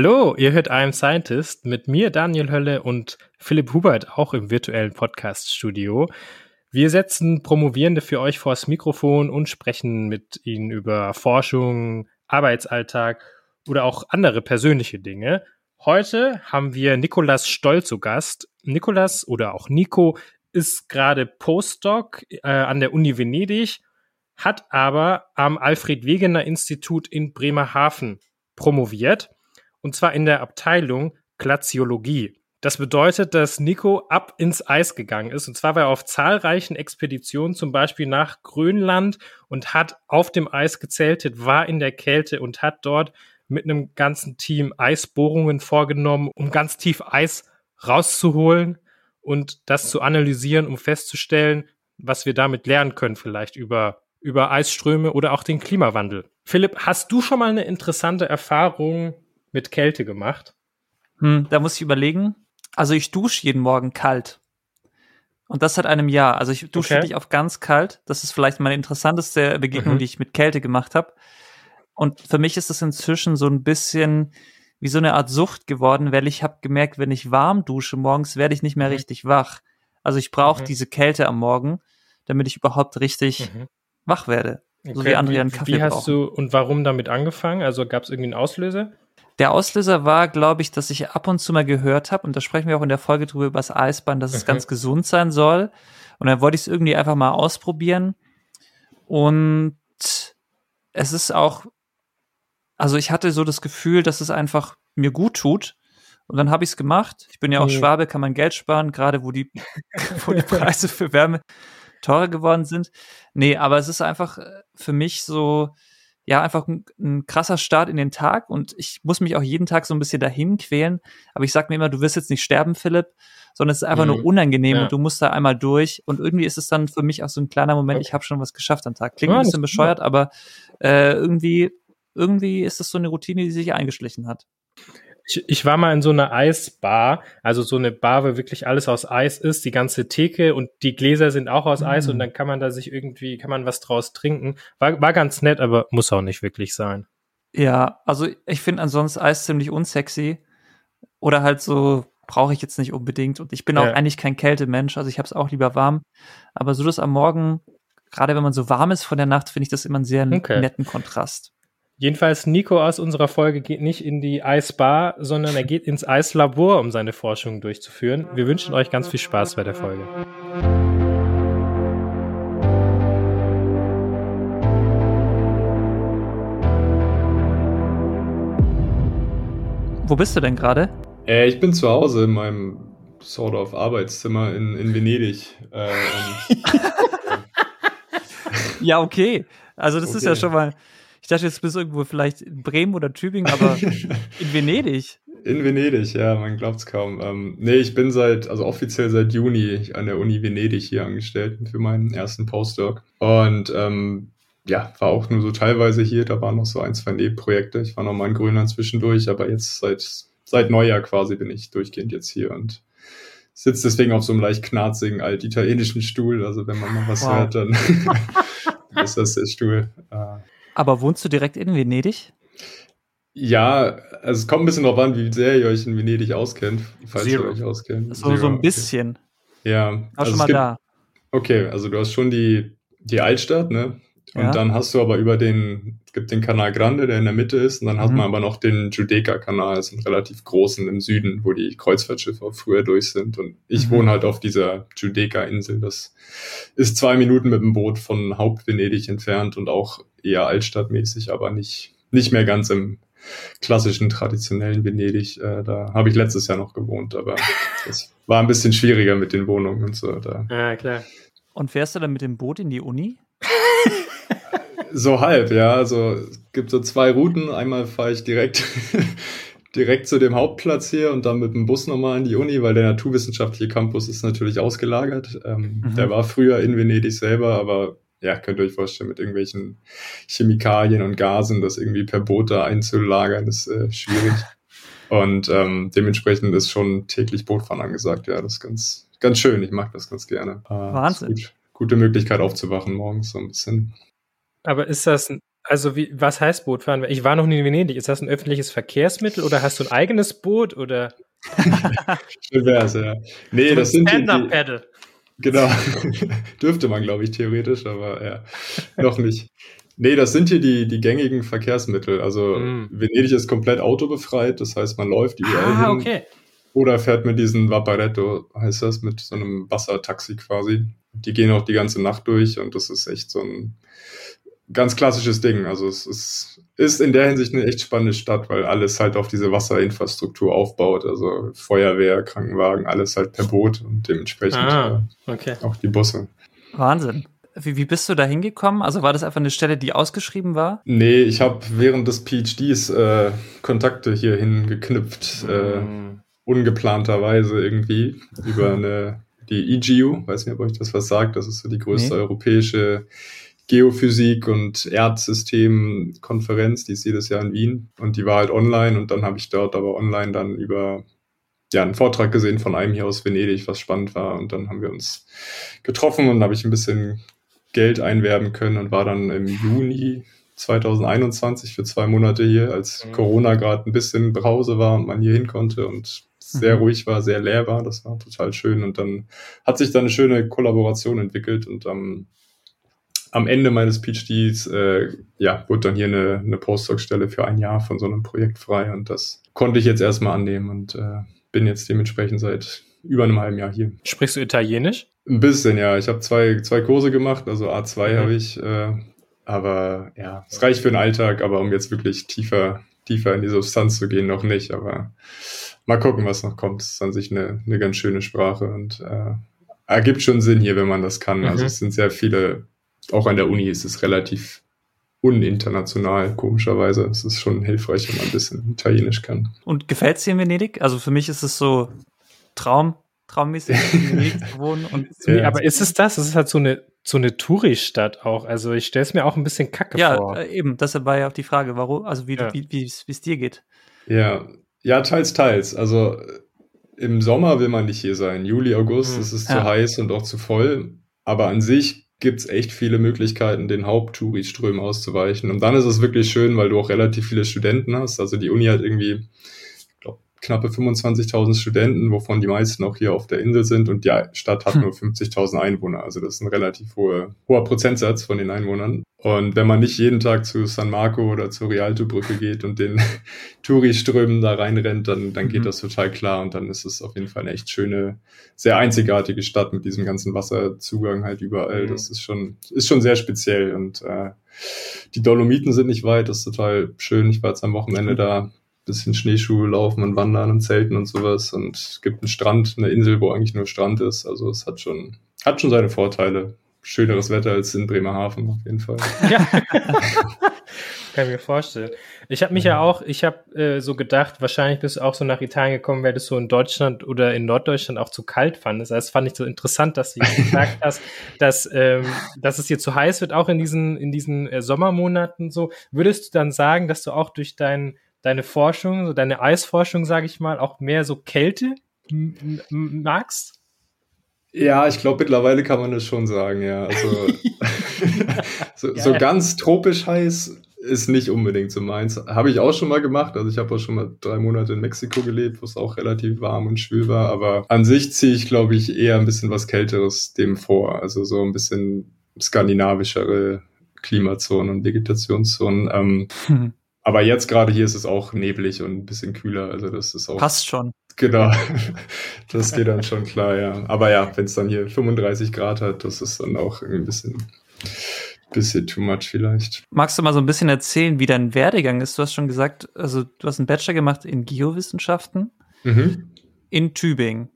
Hallo, ihr hört I Am Scientist mit mir, Daniel Hölle und Philipp Hubert auch im virtuellen Podcast-Studio. Wir setzen Promovierende für euch vors Mikrofon und sprechen mit ihnen über Forschung, Arbeitsalltag oder auch andere persönliche Dinge. Heute haben wir Nikolas Stoll zu Gast. Nikolas oder auch Nico ist gerade Postdoc äh, an der Uni Venedig, hat aber am Alfred Wegener Institut in Bremerhaven promoviert und zwar in der Abteilung Glaziologie. Das bedeutet, dass Nico ab ins Eis gegangen ist. Und zwar war er auf zahlreichen Expeditionen, zum Beispiel nach Grönland und hat auf dem Eis gezeltet, war in der Kälte und hat dort mit einem ganzen Team Eisbohrungen vorgenommen, um ganz tief Eis rauszuholen und das zu analysieren, um festzustellen, was wir damit lernen können, vielleicht über, über Eisströme oder auch den Klimawandel. Philipp, hast du schon mal eine interessante Erfahrung mit Kälte gemacht? Hm, da muss ich überlegen. Also ich dusche jeden Morgen kalt. Und das seit einem Jahr. Also ich dusche okay. wirklich auf ganz kalt. Das ist vielleicht meine interessanteste Begegnung, mhm. die ich mit Kälte gemacht habe. Und für mich ist es inzwischen so ein bisschen wie so eine Art Sucht geworden, weil ich habe gemerkt, wenn ich warm dusche morgens, werde ich nicht mehr mhm. richtig wach. Also ich brauche mhm. diese Kälte am Morgen, damit ich überhaupt richtig mhm. wach werde. Okay. So wie andere einen Kaffee Wie hast brauchen. du und warum damit angefangen? Also gab es irgendwie einen Auslöser? Der Auslöser war, glaube ich, dass ich ab und zu mal gehört habe, und da sprechen wir auch in der Folge drüber über das Eisbahn, dass es mhm. ganz gesund sein soll. Und dann wollte ich es irgendwie einfach mal ausprobieren. Und es ist auch, also ich hatte so das Gefühl, dass es einfach mir gut tut. Und dann habe ich es gemacht. Ich bin ja auch mhm. Schwabe, kann man Geld sparen, gerade wo die, wo die Preise für Wärme teurer geworden sind. Nee, aber es ist einfach äh, für mich so, ja, einfach ein, ein, krasser Start in den Tag und ich muss mich auch jeden Tag so ein bisschen dahin quälen. Aber ich sag mir immer, du wirst jetzt nicht sterben, Philipp, sondern es ist einfach mhm. nur unangenehm ja. und du musst da einmal durch. Und irgendwie ist es dann für mich auch so ein kleiner Moment, okay. ich habe schon was geschafft am Tag. Klingt ja, ein bisschen bescheuert, aber äh, irgendwie, irgendwie ist es so eine Routine, die sich eingeschlichen hat. Ich, ich war mal in so einer Eisbar, also so eine Bar, wo wirklich alles aus Eis ist, die ganze Theke und die Gläser sind auch aus Eis und mm. dann kann man da sich irgendwie, kann man was draus trinken. War, war ganz nett, aber muss auch nicht wirklich sein. Ja, also ich finde ansonsten Eis ziemlich unsexy. Oder halt so, brauche ich jetzt nicht unbedingt. Und ich bin ja. auch eigentlich kein Kältemensch, also ich habe es auch lieber warm. Aber so das am Morgen, gerade wenn man so warm ist von der Nacht, finde ich das immer einen sehr okay. netten Kontrast. Jedenfalls Nico aus unserer Folge geht nicht in die Eisbar, sondern er geht ins Eislabor, um seine Forschung durchzuführen. Wir wünschen euch ganz viel Spaß bei der Folge. Wo bist du denn gerade? Äh, ich bin zu Hause in meinem sort of Arbeitszimmer in, in Venedig. Äh, ja, okay. Also das okay. ist ja schon mal ich dachte, jetzt bist du irgendwo vielleicht in Bremen oder Tübingen, aber in Venedig. In Venedig, ja, man glaubt es kaum. Ähm, nee, ich bin seit, also offiziell seit Juni an der Uni Venedig hier angestellt für meinen ersten Postdoc. Und ähm, ja, war auch nur so teilweise hier, da waren noch so ein, zwei Nebenprojekte. Ich war noch mal in Grönland zwischendurch, aber jetzt seit, seit Neujahr quasi bin ich durchgehend jetzt hier und sitze deswegen auf so einem leicht knarzigen altitalienischen Stuhl. Also wenn man mal was wow. hört, dann ist das der Stuhl. Äh, aber wohnst du direkt in Venedig? Ja, also es kommt ein bisschen darauf an, wie sehr ihr euch in Venedig auskennt, falls Zero. ihr euch auskennt. So, so ein bisschen. Okay. Ja. War also schon mal gibt, da. Okay, also du hast schon die, die Altstadt, ne? Und ja. dann hast du aber über den, gibt den Kanal Grande, der in der Mitte ist, und dann mhm. hat man aber noch den Judeca-Kanal, also einen relativ großen im Süden, wo die Kreuzfahrtschiffe früher durch sind. Und ich mhm. wohne halt auf dieser Judeca-Insel. Das ist zwei Minuten mit dem Boot von Haupt-Venedig entfernt und auch eher altstadtmäßig, aber nicht, nicht mehr ganz im klassischen, traditionellen Venedig. Äh, da habe ich letztes Jahr noch gewohnt, aber das war ein bisschen schwieriger mit den Wohnungen und so. Da. Ja, klar. Und fährst du dann mit dem Boot in die Uni? so halb, ja. Also es gibt so zwei Routen. Einmal fahre ich direkt, direkt zu dem Hauptplatz hier und dann mit dem Bus nochmal in die Uni, weil der naturwissenschaftliche Campus ist natürlich ausgelagert. Ähm, mhm. Der war früher in Venedig selber, aber ja, könnt ihr euch vorstellen, mit irgendwelchen Chemikalien und Gasen, das irgendwie per Boot da einzulagern, ist äh, schwierig. und ähm, dementsprechend ist schon täglich Bootfahren angesagt. Ja, das ist ganz, ganz schön. Ich mag das ganz gerne. Wahnsinn. Gut, gute Möglichkeit aufzuwachen morgens so ein bisschen. Aber ist das, Also wie, was heißt Bootfahren? Ich war noch nie in Venedig. Ist das ein öffentliches Verkehrsmittel oder hast du ein eigenes Boot oder? Schön wär's, ja. Nee, das sind up paddle Genau. Dürfte man, glaube ich, theoretisch, aber ja, noch nicht. Nee, das sind hier die, die gängigen Verkehrsmittel. Also mm. Venedig ist komplett autobefreit, das heißt, man läuft überall ah, hin. Okay. Oder fährt mit diesem Vaporetto, heißt das, mit so einem Wassertaxi quasi. Die gehen auch die ganze Nacht durch und das ist echt so ein ganz klassisches Ding. Also es ist, ist in der Hinsicht eine echt spannende Stadt, weil alles halt auf diese Wasserinfrastruktur aufbaut. Also Feuerwehr, Krankenwagen, alles halt per Boot und dementsprechend ah, äh, okay. auch die Busse. Wahnsinn. Wie, wie bist du da hingekommen? Also war das einfach eine Stelle, die ausgeschrieben war? Nee, ich habe während des PhDs äh, Kontakte hierhin geknüpft. Mhm. Äh, ungeplanterweise irgendwie über eine die EGU, weiß nicht, ob euch das was sagt, das ist so die größte nee. europäische Geophysik und Erdsystem-Konferenz, die ist jedes Jahr in Wien und die war halt online und dann habe ich dort aber online dann über ja, einen Vortrag gesehen von einem hier aus Venedig, was spannend war und dann haben wir uns getroffen und habe ich ein bisschen Geld einwerben können und war dann im Juni 2021 für zwei Monate hier, als mhm. Corona gerade ein bisschen Brause war und man hier hin konnte und sehr mhm. ruhig war, sehr leer war. Das war total schön. Und dann hat sich da eine schöne Kollaboration entwickelt und ähm, am Ende meines PhDs äh, ja, wurde dann hier eine, eine Postdoc-Stelle für ein Jahr von so einem Projekt frei und das konnte ich jetzt erstmal annehmen und äh, bin jetzt dementsprechend seit über einem halben Jahr hier. Sprichst du Italienisch? Ein bisschen, ja. Ich habe zwei, zwei Kurse gemacht, also A2 mhm. habe ich, äh, aber ja, es reicht für den Alltag, aber um jetzt wirklich tiefer, tiefer in die Substanz zu gehen, noch nicht. Aber mal gucken, was noch kommt. Es ist an sich eine, eine ganz schöne Sprache und äh, ergibt schon Sinn hier, wenn man das kann. Also mhm. Also es sind sehr viele auch an der Uni ist es relativ uninternational, komischerweise. Es ist schon hilfreich, wenn man ein bisschen Italienisch kann. Und gefällt es dir in Venedig? Also für mich ist es so Traum, traummäßig in Venedig zu wohnen. Und ja. Aber ist es das? Es ist halt so eine, so eine Touristadt auch. Also ich stelle es mir auch ein bisschen kacke ja, vor. Ja, äh, eben. Deshalb war ja auch die Frage, warum, also wie ja. wie es dir geht. Ja, ja, teils, teils. Also im Sommer will man nicht hier sein. Juli, August hm. ist es zu heiß und auch zu voll. Aber an sich gibt es echt viele Möglichkeiten, den Haupttouriströmen auszuweichen. Und dann ist es wirklich schön, weil du auch relativ viele Studenten hast. Also die Uni hat irgendwie knappe 25.000 Studenten, wovon die meisten auch hier auf der Insel sind und die Stadt hat hm. nur 50.000 Einwohner. Also das ist ein relativ hohe, hoher Prozentsatz von den Einwohnern. Und wenn man nicht jeden Tag zu San Marco oder zur Rialto-Brücke geht und den Touriströmen da reinrennt, dann, dann geht mhm. das total klar und dann ist es auf jeden Fall eine echt schöne, sehr einzigartige Stadt mit diesem ganzen Wasserzugang halt überall. Mhm. Das ist schon, ist schon sehr speziell und äh, die Dolomiten sind nicht weit, das ist total schön. Ich war jetzt am Wochenende da bisschen Schneeschuhe laufen und wandern und zelten und sowas. Und es gibt einen Strand, eine Insel, wo eigentlich nur Strand ist. Also es hat schon, hat schon seine Vorteile. Schöneres Wetter als in Bremerhaven auf jeden Fall. Ja. Kann ich mir vorstellen. Ich habe mich ja auch, ich habe äh, so gedacht, wahrscheinlich bist du auch so nach Italien gekommen, weil du so in Deutschland oder in Norddeutschland auch zu kalt fandest. Also das fand ich so interessant, dass du gesagt hast, dass, ähm, dass es hier zu heiß wird, auch in diesen, in diesen äh, Sommermonaten so. Würdest du dann sagen, dass du auch durch deinen deine Forschung, so deine Eisforschung, sage ich mal, auch mehr so Kälte magst? Ja, ich glaube, mittlerweile kann man das schon sagen, ja. Also so, so, ganz tropisch heiß ist nicht unbedingt so meins. Habe ich auch schon mal gemacht. Also ich habe auch schon mal drei Monate in Mexiko gelebt, wo es auch relativ warm und schwül war. Aber an sich ziehe ich, glaube ich, eher ein bisschen was Kälteres dem vor. Also so ein bisschen skandinavischere Klimazonen und Vegetationszonen. Ähm, hm. Aber jetzt gerade hier ist es auch neblig und ein bisschen kühler. Also das ist auch. Passt schon. Genau. Das geht dann schon klar, ja. Aber ja, wenn es dann hier 35 Grad hat, das ist dann auch ein bisschen, bisschen too much vielleicht. Magst du mal so ein bisschen erzählen, wie dein Werdegang ist? Du hast schon gesagt, also du hast einen Bachelor gemacht in Geowissenschaften mhm. in Tübingen.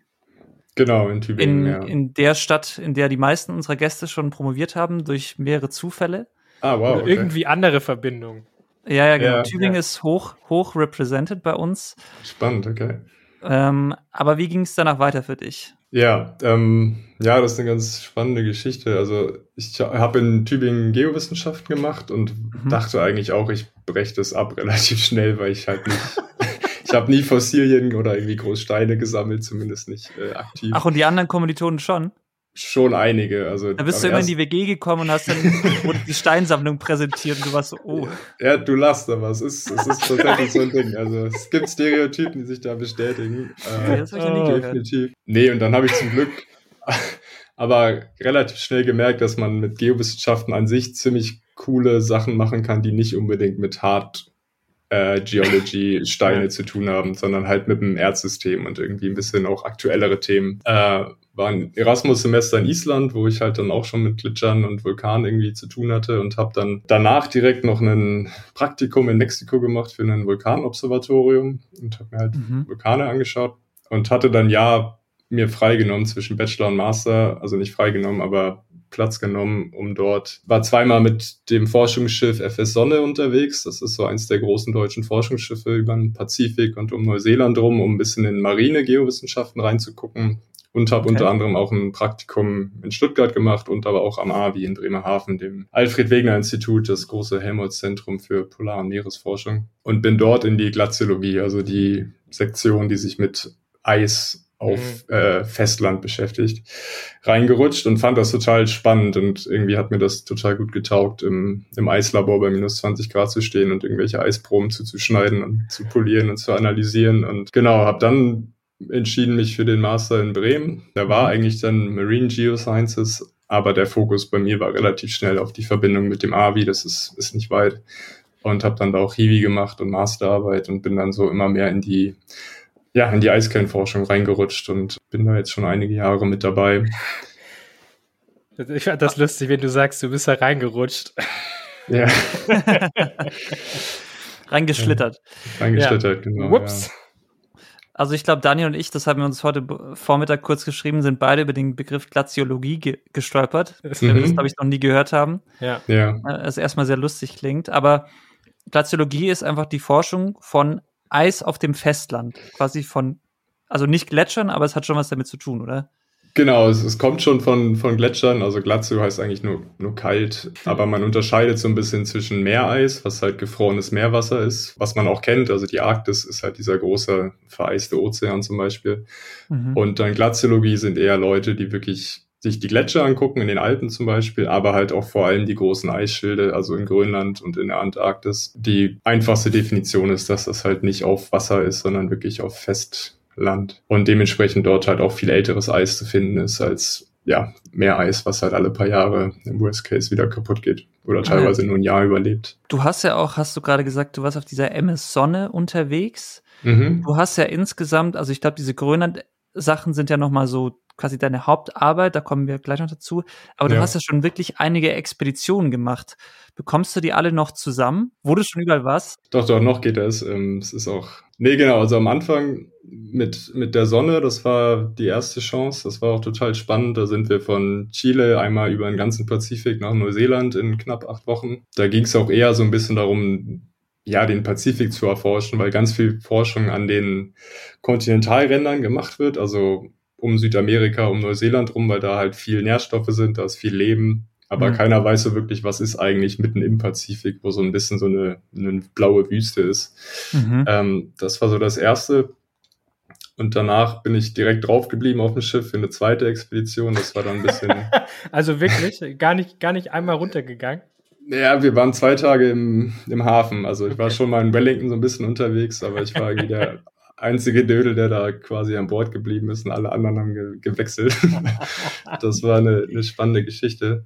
Genau, in Tübingen, in, ja. In der Stadt, in der die meisten unserer Gäste schon promoviert haben, durch mehrere Zufälle. Ah, wow. Okay. Irgendwie andere Verbindungen. Ja, ja, genau. Ja, Tübingen ja. ist hoch, hoch represented bei uns. Spannend, okay. Ähm, aber wie ging es danach weiter für dich? Ja, ähm, ja, das ist eine ganz spannende Geschichte. Also ich habe in Tübingen Geowissenschaften gemacht und mhm. dachte eigentlich auch, ich breche das ab relativ schnell, weil ich halt nicht, ich habe nie Fossilien oder irgendwie Großsteine gesammelt, zumindest nicht äh, aktiv. Ach, und die anderen Kommilitonen schon? Schon einige. Also, da bist du immer in die WG gekommen und hast dann die Steinsammlung präsentiert und du warst so, oh. Ja, du lachst, aber es ist, es ist tatsächlich so ein Ding. Also es gibt Stereotypen, die sich da bestätigen. Äh, das habe ich noch nie definitiv. Nee, und dann habe ich zum Glück aber relativ schnell gemerkt, dass man mit Geowissenschaften an sich ziemlich coole Sachen machen kann, die nicht unbedingt mit Hard äh, Geology Steine zu tun haben, sondern halt mit dem Erdsystem und irgendwie ein bisschen auch aktuellere Themen. Äh, war ein Erasmus-Semester in Island, wo ich halt dann auch schon mit Glitschern und Vulkanen irgendwie zu tun hatte und habe dann danach direkt noch ein Praktikum in Mexiko gemacht für ein Vulkanobservatorium und habe mir halt mhm. Vulkane angeschaut und hatte dann ja mir freigenommen zwischen Bachelor und Master, also nicht freigenommen, aber Platz genommen, um dort, war zweimal mit dem Forschungsschiff FS Sonne unterwegs. Das ist so eins der großen deutschen Forschungsschiffe über den Pazifik und um Neuseeland rum, um ein bisschen in marine Geowissenschaften reinzugucken. Und habe okay. unter anderem auch ein Praktikum in Stuttgart gemacht und aber auch am AVI in Bremerhaven, dem Alfred Wegener Institut, das große Helmholtz-Zentrum für Polar- und Meeresforschung. Und bin dort in die Glaziologie, also die Sektion, die sich mit Eis auf mhm. äh, Festland beschäftigt, reingerutscht und fand das total spannend und irgendwie hat mir das total gut getaugt, im, im Eislabor bei minus 20 Grad zu stehen und irgendwelche Eisproben zuzuschneiden und zu polieren und zu analysieren und genau, habe dann entschieden mich für den Master in Bremen. Da war mhm. eigentlich dann Marine Geosciences, aber der Fokus bei mir war relativ schnell auf die Verbindung mit dem AVI, das ist, ist nicht weit und habe dann da auch Hiwi gemacht und Masterarbeit und bin dann so immer mehr in die ja, in die Eiskernforschung reingerutscht und bin da jetzt schon einige Jahre mit dabei. Ich fand das lustig, wenn du sagst, du bist da reingerutscht. Ja. Reingeschlittert. Reingeschlittert, ja. genau. Whoops. Ja. Also ich glaube, Daniel und ich, das haben wir uns heute Vormittag kurz geschrieben, sind beide über den Begriff Glaziologie ge gestolpert, mhm. wir das, glaube ich, noch nie gehört haben. Ja. ja. Es erstmal sehr lustig klingt, aber Glaziologie ist einfach die Forschung von Eis auf dem Festland, quasi von, also nicht Gletschern, aber es hat schon was damit zu tun, oder? Genau, es, es kommt schon von, von Gletschern, also Glacio heißt eigentlich nur, nur kalt, aber man unterscheidet so ein bisschen zwischen Meereis, was halt gefrorenes Meerwasser ist, was man auch kennt, also die Arktis ist halt dieser große vereiste Ozean zum Beispiel. Mhm. Und dann Glaziologie sind eher Leute, die wirklich sich die Gletscher angucken, in den Alpen zum Beispiel, aber halt auch vor allem die großen Eisschilde, also in Grönland und in der Antarktis. Die einfachste Definition ist, dass das halt nicht auf Wasser ist, sondern wirklich auf Festland. Und dementsprechend dort halt auch viel älteres Eis zu finden ist als ja, Meereis, was halt alle paar Jahre im Worst Case wieder kaputt geht oder ah, teilweise nur ein Jahr überlebt. Du hast ja auch, hast du gerade gesagt, du warst auf dieser MS Sonne unterwegs. Mhm. Du hast ja insgesamt, also ich glaube, diese Grönland Sachen sind ja nochmal so quasi deine Hauptarbeit, da kommen wir gleich noch dazu. Aber du ja. hast ja schon wirklich einige Expeditionen gemacht. Bekommst du die alle noch zusammen, du schon überall warst? Doch, doch, noch geht das. Ähm, es ist auch. Nee, genau, also am Anfang mit, mit der Sonne, das war die erste Chance. Das war auch total spannend. Da sind wir von Chile einmal über den ganzen Pazifik nach Neuseeland in knapp acht Wochen. Da ging es auch eher so ein bisschen darum, ja, den Pazifik zu erforschen, weil ganz viel Forschung an den Kontinentalrändern gemacht wird, also um Südamerika, um Neuseeland rum, weil da halt viel Nährstoffe sind, da ist viel Leben. Aber mhm. keiner weiß so wirklich, was ist eigentlich mitten im Pazifik, wo so ein bisschen so eine, eine blaue Wüste ist. Mhm. Ähm, das war so das Erste. Und danach bin ich direkt draufgeblieben auf dem Schiff für eine zweite Expedition. Das war dann ein bisschen. also wirklich? Gar nicht, gar nicht einmal runtergegangen? Ja, wir waren zwei Tage im, im Hafen. Also ich war schon mal in Wellington so ein bisschen unterwegs, aber ich war irgendwie der einzige Dödel, der da quasi an Bord geblieben ist und alle anderen haben ge gewechselt. das war eine, eine spannende Geschichte.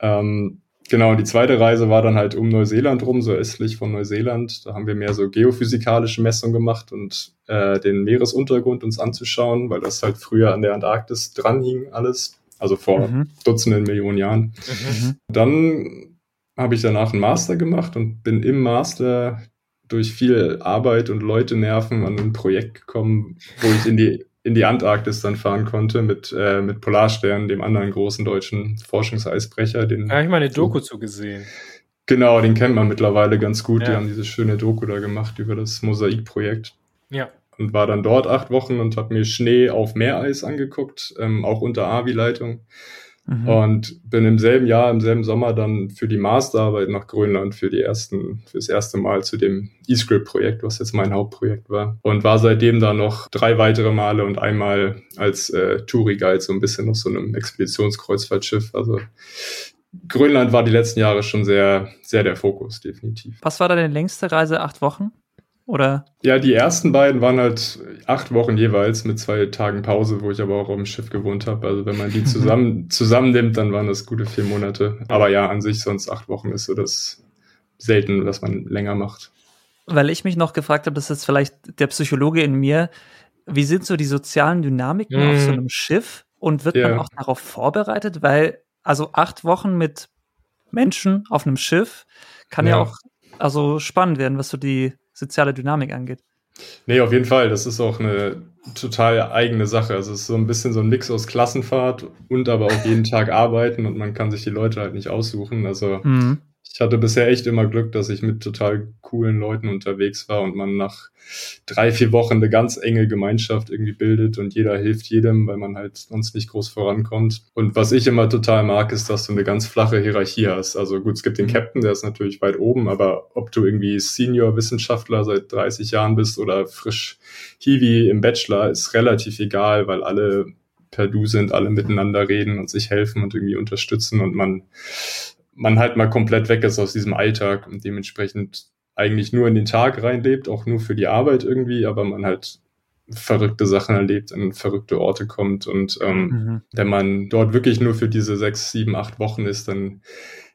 Ähm, genau, die zweite Reise war dann halt um Neuseeland rum, so östlich von Neuseeland. Da haben wir mehr so geophysikalische Messungen gemacht und äh, den Meeresuntergrund uns anzuschauen, weil das halt früher an der Antarktis dran hing alles. Also vor mhm. Dutzenden Millionen Jahren. Mhm. Dann habe ich danach einen Master gemacht und bin im Master durch viel Arbeit und Leute nerven an ein Projekt gekommen, wo ich in die, in die Antarktis dann fahren konnte mit, äh, mit Polarstern, dem anderen großen deutschen Forschungseisbrecher. Den, da habe ich mal eine Doku so, zugesehen. Genau, den kennt man mittlerweile ganz gut. Ja. Die haben diese schöne Doku da gemacht über das Mosaikprojekt. Ja. Und war dann dort acht Wochen und habe mir Schnee auf Meereis angeguckt, ähm, auch unter AVI-Leitung. Mhm. Und bin im selben Jahr, im selben Sommer dann für die Masterarbeit nach Grönland für die ersten, fürs erste Mal zu dem eScript-Projekt, was jetzt mein Hauptprojekt war. Und war seitdem da noch drei weitere Male und einmal als äh, Touri-Guide so ein bisschen auf so einem Expeditionskreuzfahrtschiff. Also Grönland war die letzten Jahre schon sehr, sehr der Fokus, definitiv. Was war da deine längste Reise? Acht Wochen? Oder? Ja, die ersten beiden waren halt acht Wochen jeweils mit zwei Tagen Pause, wo ich aber auch auf dem Schiff gewohnt habe. Also wenn man die zusammen zusammennimmt, dann waren das gute vier Monate. Aber ja, an sich sonst acht Wochen ist so das selten, dass man länger macht. Weil ich mich noch gefragt habe, das ist vielleicht der Psychologe in mir. Wie sind so die sozialen Dynamiken mm. auf so mhm. einem Schiff? Und wird ja. man auch darauf vorbereitet? Weil, also acht Wochen mit Menschen auf einem Schiff kann ja, ja auch also spannend werden, was so die soziale Dynamik angeht. Nee, auf jeden Fall. Das ist auch eine total eigene Sache. Also es ist so ein bisschen so ein Mix aus Klassenfahrt und aber auch jeden Tag arbeiten und man kann sich die Leute halt nicht aussuchen. Also mhm ich hatte bisher echt immer Glück, dass ich mit total coolen Leuten unterwegs war und man nach drei, vier Wochen eine ganz enge Gemeinschaft irgendwie bildet und jeder hilft jedem, weil man halt sonst nicht groß vorankommt. Und was ich immer total mag, ist, dass du eine ganz flache Hierarchie hast. Also gut, es gibt den. Captain, der ist natürlich weit oben, aber ob du irgendwie Senior-Wissenschaftler seit 30 Jahren bist oder frisch Hiwi im Bachelor, ist relativ egal, weil alle per Du sind, alle miteinander reden und sich helfen und irgendwie unterstützen und man man halt mal komplett weg ist aus diesem Alltag und dementsprechend eigentlich nur in den Tag reinlebt, auch nur für die Arbeit irgendwie, aber man halt verrückte Sachen erlebt, an verrückte Orte kommt und ähm, mhm. wenn man dort wirklich nur für diese sechs, sieben, acht Wochen ist, dann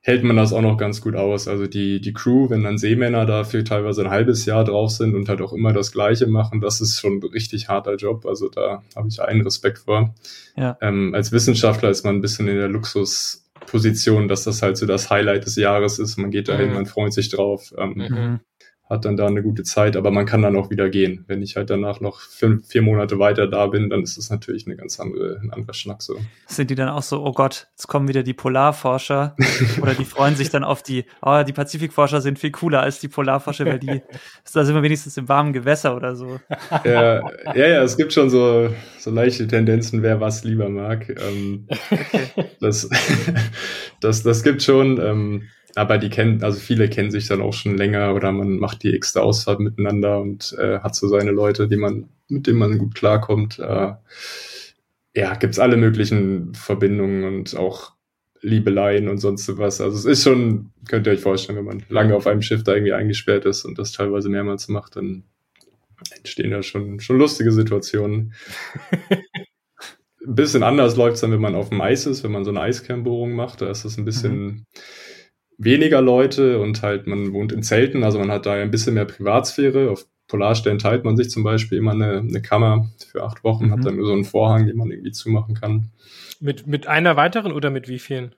hält man das auch noch ganz gut aus. Also die, die Crew, wenn dann Seemänner dafür teilweise ein halbes Jahr drauf sind und halt auch immer das Gleiche machen, das ist schon ein richtig harter Job. Also da habe ich einen Respekt vor. Ja. Ähm, als Wissenschaftler ist man ein bisschen in der Luxus- Position, dass das halt so das Highlight des Jahres ist. Man geht dahin, mhm. man freut sich drauf, ähm, mhm. Hat dann da eine gute Zeit, aber man kann dann auch wieder gehen. Wenn ich halt danach noch fünf, vier Monate weiter da bin, dann ist das natürlich eine ganz andere, ein anderer Schnack so. Sind die dann auch so, oh Gott, jetzt kommen wieder die Polarforscher oder die freuen sich dann auf die, oh, die Pazifikforscher sind viel cooler als die Polarforscher, weil die, da sind wir wenigstens im warmen Gewässer oder so. ja, ja, ja, es gibt schon so, so leichte Tendenzen, wer was lieber mag. Ähm, okay. das, das, das gibt schon, ähm, aber die kennen, also viele kennen sich dann auch schon länger oder man macht die extra Ausfahrt miteinander und äh, hat so seine Leute, die man, mit denen man gut klarkommt. Äh, ja, gibt's alle möglichen Verbindungen und auch Liebeleien und sonst was. Also es ist schon, könnt ihr euch vorstellen, wenn man lange auf einem Schiff da irgendwie eingesperrt ist und das teilweise mehrmals macht, dann entstehen da schon, schon lustige Situationen. ein bisschen anders läuft es dann, wenn man auf dem Eis ist, wenn man so eine Eiskernbohrung macht. Da ist es ein bisschen mhm. Weniger Leute und halt man wohnt in Zelten, also man hat da ein bisschen mehr Privatsphäre. Auf Polarstellen teilt man sich zum Beispiel immer eine, eine Kammer für acht Wochen, mhm. hat dann nur so einen Vorhang, den man irgendwie zumachen kann. Mit, mit einer weiteren oder mit wie vielen?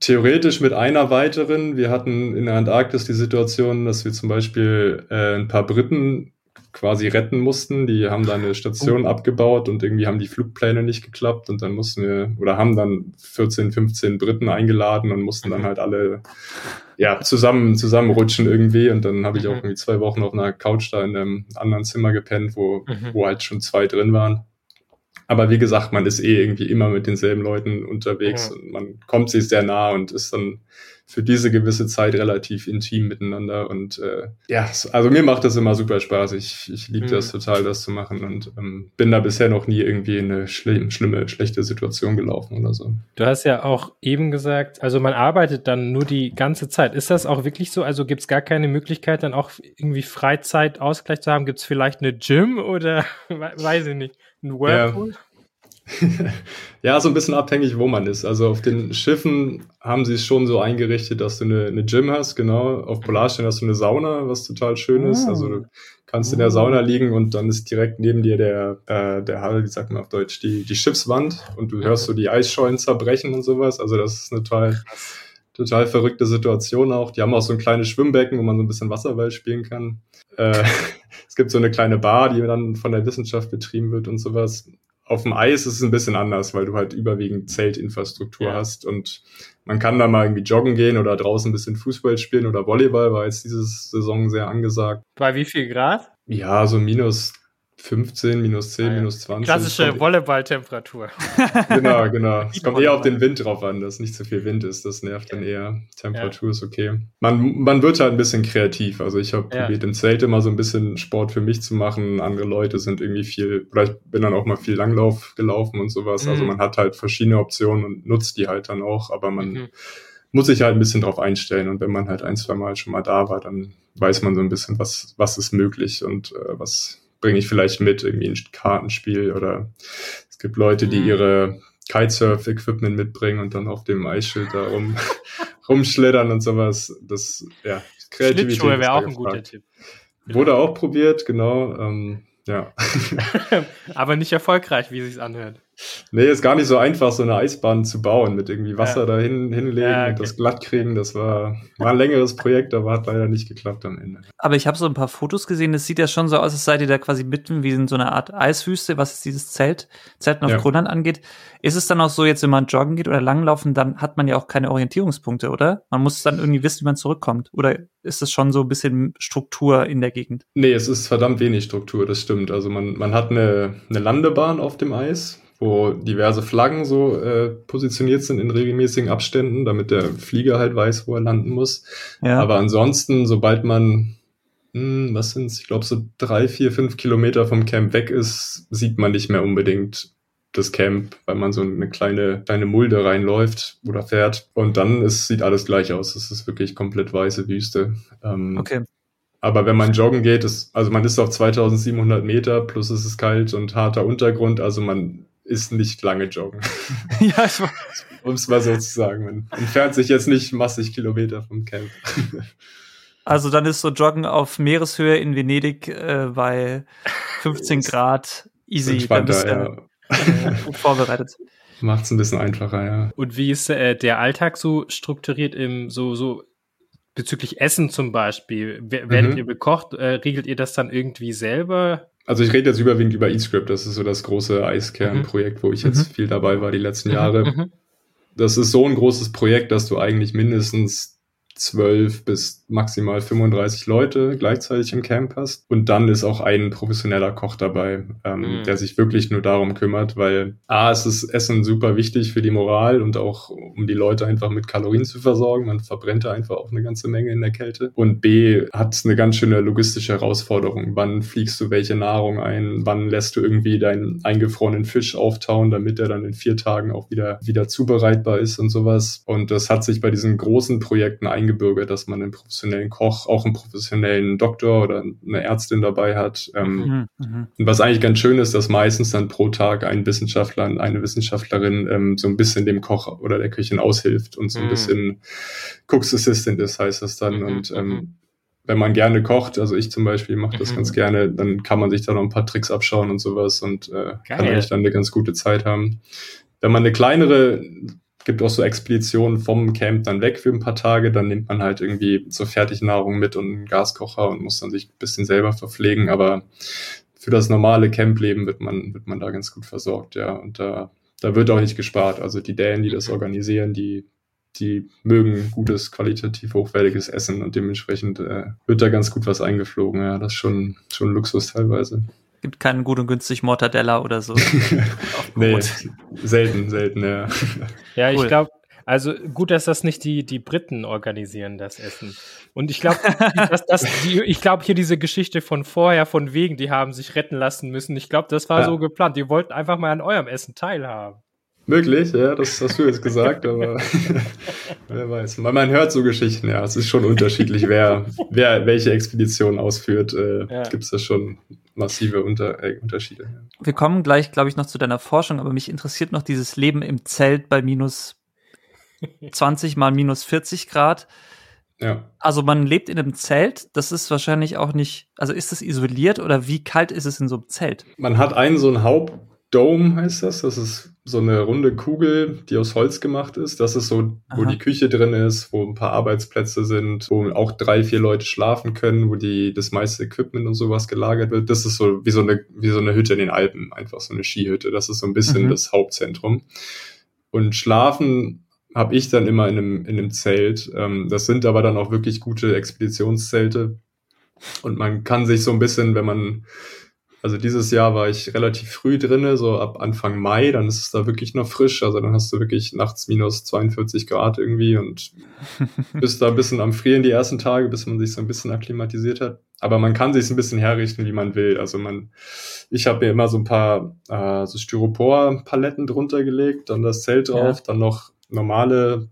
Theoretisch mit einer weiteren. Wir hatten in der Antarktis die Situation, dass wir zum Beispiel äh, ein paar Briten quasi retten mussten. Die haben da eine Station oh. abgebaut und irgendwie haben die Flugpläne nicht geklappt und dann mussten wir oder haben dann 14, 15 Briten eingeladen und mussten dann mhm. halt alle ja zusammen zusammenrutschen irgendwie und dann habe ich auch mhm. irgendwie zwei Wochen auf einer Couch da in einem anderen Zimmer gepennt, wo mhm. wo halt schon zwei drin waren. Aber wie gesagt, man ist eh irgendwie immer mit denselben Leuten unterwegs und man kommt sich sehr nah und ist dann für diese gewisse Zeit relativ intim miteinander. Und äh, ja, also mir macht das immer super Spaß. Ich, ich liebe mhm. das total, das zu machen und ähm, bin da bisher noch nie irgendwie in eine schlimm, schlimme, schlechte Situation gelaufen oder so. Du hast ja auch eben gesagt, also man arbeitet dann nur die ganze Zeit. Ist das auch wirklich so? Also gibt es gar keine Möglichkeit, dann auch irgendwie Freizeitausgleich zu haben? Gibt es vielleicht eine Gym oder weiß ich nicht, ein Whirlpool? Ja. ja, so ein bisschen abhängig, wo man ist. Also auf den Schiffen haben sie es schon so eingerichtet, dass du eine, eine Gym hast, genau. Auf Polarstellen hast du eine Sauna, was total schön ist. Also du kannst in der Sauna liegen und dann ist direkt neben dir der, äh, der Hall, wie sagt man auf Deutsch, die, die Schiffswand und du hörst so die Eisschollen zerbrechen und sowas. Also das ist eine total, total verrückte Situation auch. Die haben auch so ein kleines Schwimmbecken, wo man so ein bisschen Wasserball spielen kann. Äh, es gibt so eine kleine Bar, die dann von der Wissenschaft betrieben wird und sowas auf dem Eis ist es ein bisschen anders, weil du halt überwiegend Zeltinfrastruktur ja. hast und man kann da mal irgendwie joggen gehen oder draußen ein bisschen Fußball spielen oder Volleyball, war jetzt diese Saison sehr angesagt. Bei wie viel Grad? Ja, so minus 15, minus 10, ah, ja. minus 20. Klassische Volleyballtemperatur. genau, genau. Es kommt eher auf den Wind drauf an, dass nicht zu viel Wind ist. Das nervt dann eher. Temperatur ja. ist okay. Man, man wird halt ein bisschen kreativ. Also ich habe ja. probiert im Zelt immer so ein bisschen Sport für mich zu machen. Andere Leute sind irgendwie viel, oder ich bin dann auch mal viel Langlauf gelaufen und sowas. Also mhm. Also man hat halt verschiedene Optionen und nutzt die halt dann auch, aber man mhm. muss sich halt ein bisschen drauf einstellen. Und wenn man halt ein, zwei Mal schon mal da war, dann weiß man so ein bisschen, was, was ist möglich und äh, was bringe ich vielleicht mit, irgendwie ein Kartenspiel oder es gibt Leute, die mhm. ihre Kitesurf-Equipment mitbringen und dann auf dem Eisschild da rum, rumschlittern und sowas. Das, ja, Kreativität. Schlittschuhe wäre auch ein guter Tipp. Wurde auch probiert, genau. Ähm, ja. Aber nicht erfolgreich, wie es sich anhört. Nee, ist gar nicht so einfach, so eine Eisbahn zu bauen, mit irgendwie Wasser ja. dahin hinlegen ja, okay. und das glatt kriegen. Das war, war ein längeres Projekt, aber hat leider nicht geklappt am Ende. Aber ich habe so ein paar Fotos gesehen, das sieht ja schon so aus, als seid ihr da quasi mitten wie in so einer Art Eiswüste, was dieses Zelt, Zelten auf ja. Grönland angeht. Ist es dann auch so, jetzt wenn man joggen geht oder langlaufen, dann hat man ja auch keine Orientierungspunkte, oder? Man muss dann irgendwie wissen, wie man zurückkommt. Oder ist es schon so ein bisschen Struktur in der Gegend? Nee, es ist verdammt wenig Struktur, das stimmt. Also man, man hat eine, eine Landebahn auf dem Eis wo diverse Flaggen so äh, positioniert sind in regelmäßigen Abständen, damit der Flieger halt weiß, wo er landen muss. Ja. Aber ansonsten, sobald man, hm, was sind's, ich glaube so drei, vier, fünf Kilometer vom Camp weg ist, sieht man nicht mehr unbedingt das Camp, weil man so eine kleine, kleine Mulde reinläuft oder fährt. Und dann ist, sieht alles gleich aus. Es ist wirklich komplett weiße Wüste. Ähm, okay. Aber wenn man joggen geht, ist, also man ist auf 2700 Meter, plus es ist kalt und harter Untergrund, also man ist nicht lange joggen. ja, ich Um es mal so zu sagen. Man entfernt sich jetzt nicht massig Kilometer vom Camp. Also dann ist so Joggen auf Meereshöhe in Venedig äh, bei 15 Grad easy. Entspannter, ja. gut vorbereitet. Macht es ein bisschen einfacher, ja. Und wie ist äh, der Alltag so strukturiert im so so bezüglich Essen zum Beispiel? Werdet mhm. ihr bekocht? Äh, regelt ihr das dann irgendwie selber? Also ich rede jetzt überwiegend über eScript, das ist so das große Eiskern-Projekt, wo ich jetzt mhm. viel dabei war die letzten Jahre. Mhm. Das ist so ein großes Projekt, dass du eigentlich mindestens 12 bis maximal 35 Leute gleichzeitig im Camp hast. Und dann ist auch ein professioneller Koch dabei, ähm, mhm. der sich wirklich nur darum kümmert, weil A, es ist Essen super wichtig für die Moral und auch um die Leute einfach mit Kalorien zu versorgen. Man verbrennt da einfach auch eine ganze Menge in der Kälte. Und B, hat es eine ganz schöne logistische Herausforderung. Wann fliegst du welche Nahrung ein? Wann lässt du irgendwie deinen eingefrorenen Fisch auftauen, damit er dann in vier Tagen auch wieder, wieder zubereitbar ist und sowas. Und das hat sich bei diesen großen Projekten eingebaut eingebürgert, dass man einen professionellen Koch, auch einen professionellen Doktor oder eine Ärztin dabei hat. Ähm, mhm, mhm. Und was eigentlich ganz schön ist, dass meistens dann pro Tag ein Wissenschaftler, eine Wissenschaftlerin ähm, so ein bisschen dem Koch oder der Köchin aushilft und so ein mhm. bisschen Cooks Assistant ist, heißt das dann. Mhm, und ähm, mhm. wenn man gerne kocht, also ich zum Beispiel mache das ganz gerne, dann kann man sich da noch ein paar Tricks abschauen und sowas und äh, kann eigentlich dann eine ganz gute Zeit haben. Wenn man eine kleinere gibt auch so Expeditionen vom Camp dann weg für ein paar Tage. Dann nimmt man halt irgendwie so Fertignahrung mit und einen Gaskocher und muss dann sich ein bisschen selber verpflegen. Aber für das normale Campleben wird man, wird man da ganz gut versorgt, ja. Und da, da wird auch nicht gespart. Also die Dänen, die das organisieren, die, die mögen gutes, qualitativ hochwertiges Essen und dementsprechend äh, wird da ganz gut was eingeflogen. Ja, das ist schon, schon Luxus teilweise. Gibt keinen gut und günstig Mortadella oder so. nee, selten, selten, ja. Ja, ich glaube, also gut, dass das nicht die, die Briten organisieren, das Essen. Und ich glaube, dass das, die, ich glaube hier diese Geschichte von vorher, von wegen, die haben sich retten lassen müssen. Ich glaube, das war ja. so geplant. Die wollten einfach mal an eurem Essen teilhaben. Möglich, ja, das hast du jetzt gesagt, aber wer weiß. Man, man hört so Geschichten, ja. Es ist schon unterschiedlich, wer, wer welche Expedition ausführt. Äh, ja. Gibt es da schon massive Unter äh, Unterschiede. Ja. Wir kommen gleich, glaube ich, noch zu deiner Forschung, aber mich interessiert noch dieses Leben im Zelt bei minus 20 mal minus 40 Grad. Ja. Also man lebt in einem Zelt, das ist wahrscheinlich auch nicht, also ist es isoliert oder wie kalt ist es in so einem Zelt? Man hat einen so einen Hauptdome, heißt das. Das ist so eine runde Kugel, die aus Holz gemacht ist. Das ist so, wo Aha. die Küche drin ist, wo ein paar Arbeitsplätze sind, wo auch drei, vier Leute schlafen können, wo die, das meiste Equipment und sowas gelagert wird. Das ist so wie so eine, wie so eine Hütte in den Alpen, einfach so eine Skihütte. Das ist so ein bisschen mhm. das Hauptzentrum. Und schlafen habe ich dann immer in einem, in einem Zelt. Ähm, das sind aber dann auch wirklich gute Expeditionszelte. Und man kann sich so ein bisschen, wenn man Also dieses Jahr war ich relativ früh drinne, so ab Anfang Mai, dann ist es da wirklich noch frisch. Also dann hast du wirklich nachts minus 42 Grad irgendwie und bist da ein bisschen am Frieren die ersten Tage, bis man sich so ein bisschen akklimatisiert hat. Aber man kann sich ein bisschen herrichten, wie man will. Also man, ich habe mir immer so ein paar äh, so Styropor-Paletten drunter gelegt, dann das Zelt drauf, ja. dann noch normale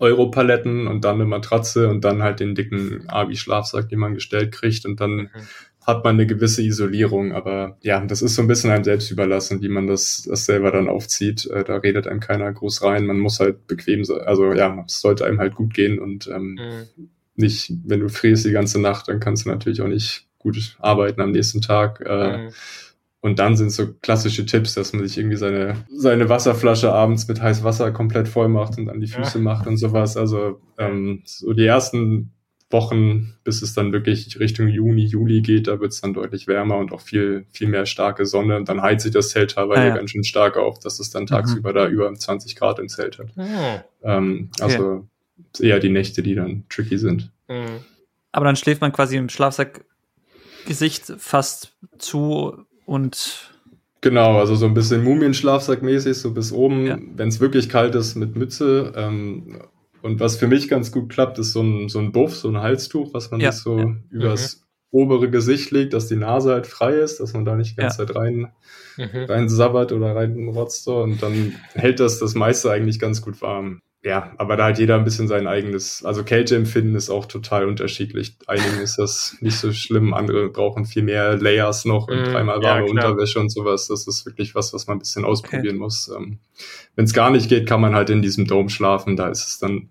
Europaletten und dann eine Matratze und dann halt den dicken Abi-Schlafsack, den man gestellt kriegt und dann mhm. Hat man eine gewisse Isolierung. Aber ja, das ist so ein bisschen einem selbst überlassen, wie man das, das selber dann aufzieht. Äh, da redet einem keiner groß rein. Man muss halt bequem sein. Also ja, es sollte einem halt gut gehen und ähm, mhm. nicht, wenn du frierst die ganze Nacht, dann kannst du natürlich auch nicht gut arbeiten am nächsten Tag. Äh, mhm und dann sind so klassische Tipps, dass man sich irgendwie seine, seine Wasserflasche abends mit heißem Wasser komplett voll macht und an die Füße ja. macht und sowas. Also ähm, so die ersten Wochen, bis es dann wirklich Richtung Juni, Juli geht, da wird es dann deutlich wärmer und auch viel, viel mehr starke Sonne. Und dann heizt sich das Zelt teilweise ah, ja. ganz schön stark auf, dass es dann mhm. tagsüber mhm. da über 20 Grad im Zelt hat. Mhm. Ähm, also okay. eher die Nächte, die dann tricky sind. Mhm. Aber dann schläft man quasi im Schlafsack Gesicht fast zu und Genau, also so ein bisschen Mumienschlafsack-mäßig, so bis oben, ja. wenn es wirklich kalt ist, mit Mütze. Ähm, und was für mich ganz gut klappt, ist so ein, so ein Buff, so ein Halstuch, was man ja. sich so ja. übers mhm. obere Gesicht legt, dass die Nase halt frei ist, dass man da nicht die ganze Zeit rein, mhm. rein sabbert oder rein rotzt. Und dann hält das das meiste eigentlich ganz gut warm ja, aber da hat jeder ein bisschen sein eigenes, also Kälteempfinden ist auch total unterschiedlich. Einigen ist das nicht so schlimm, andere brauchen viel mehr Layers noch und mm, dreimal warme ja, Unterwäsche und sowas. Das ist wirklich was, was man ein bisschen ausprobieren okay. muss. Ähm, Wenn es gar nicht geht, kann man halt in diesem Dom schlafen, da ist es dann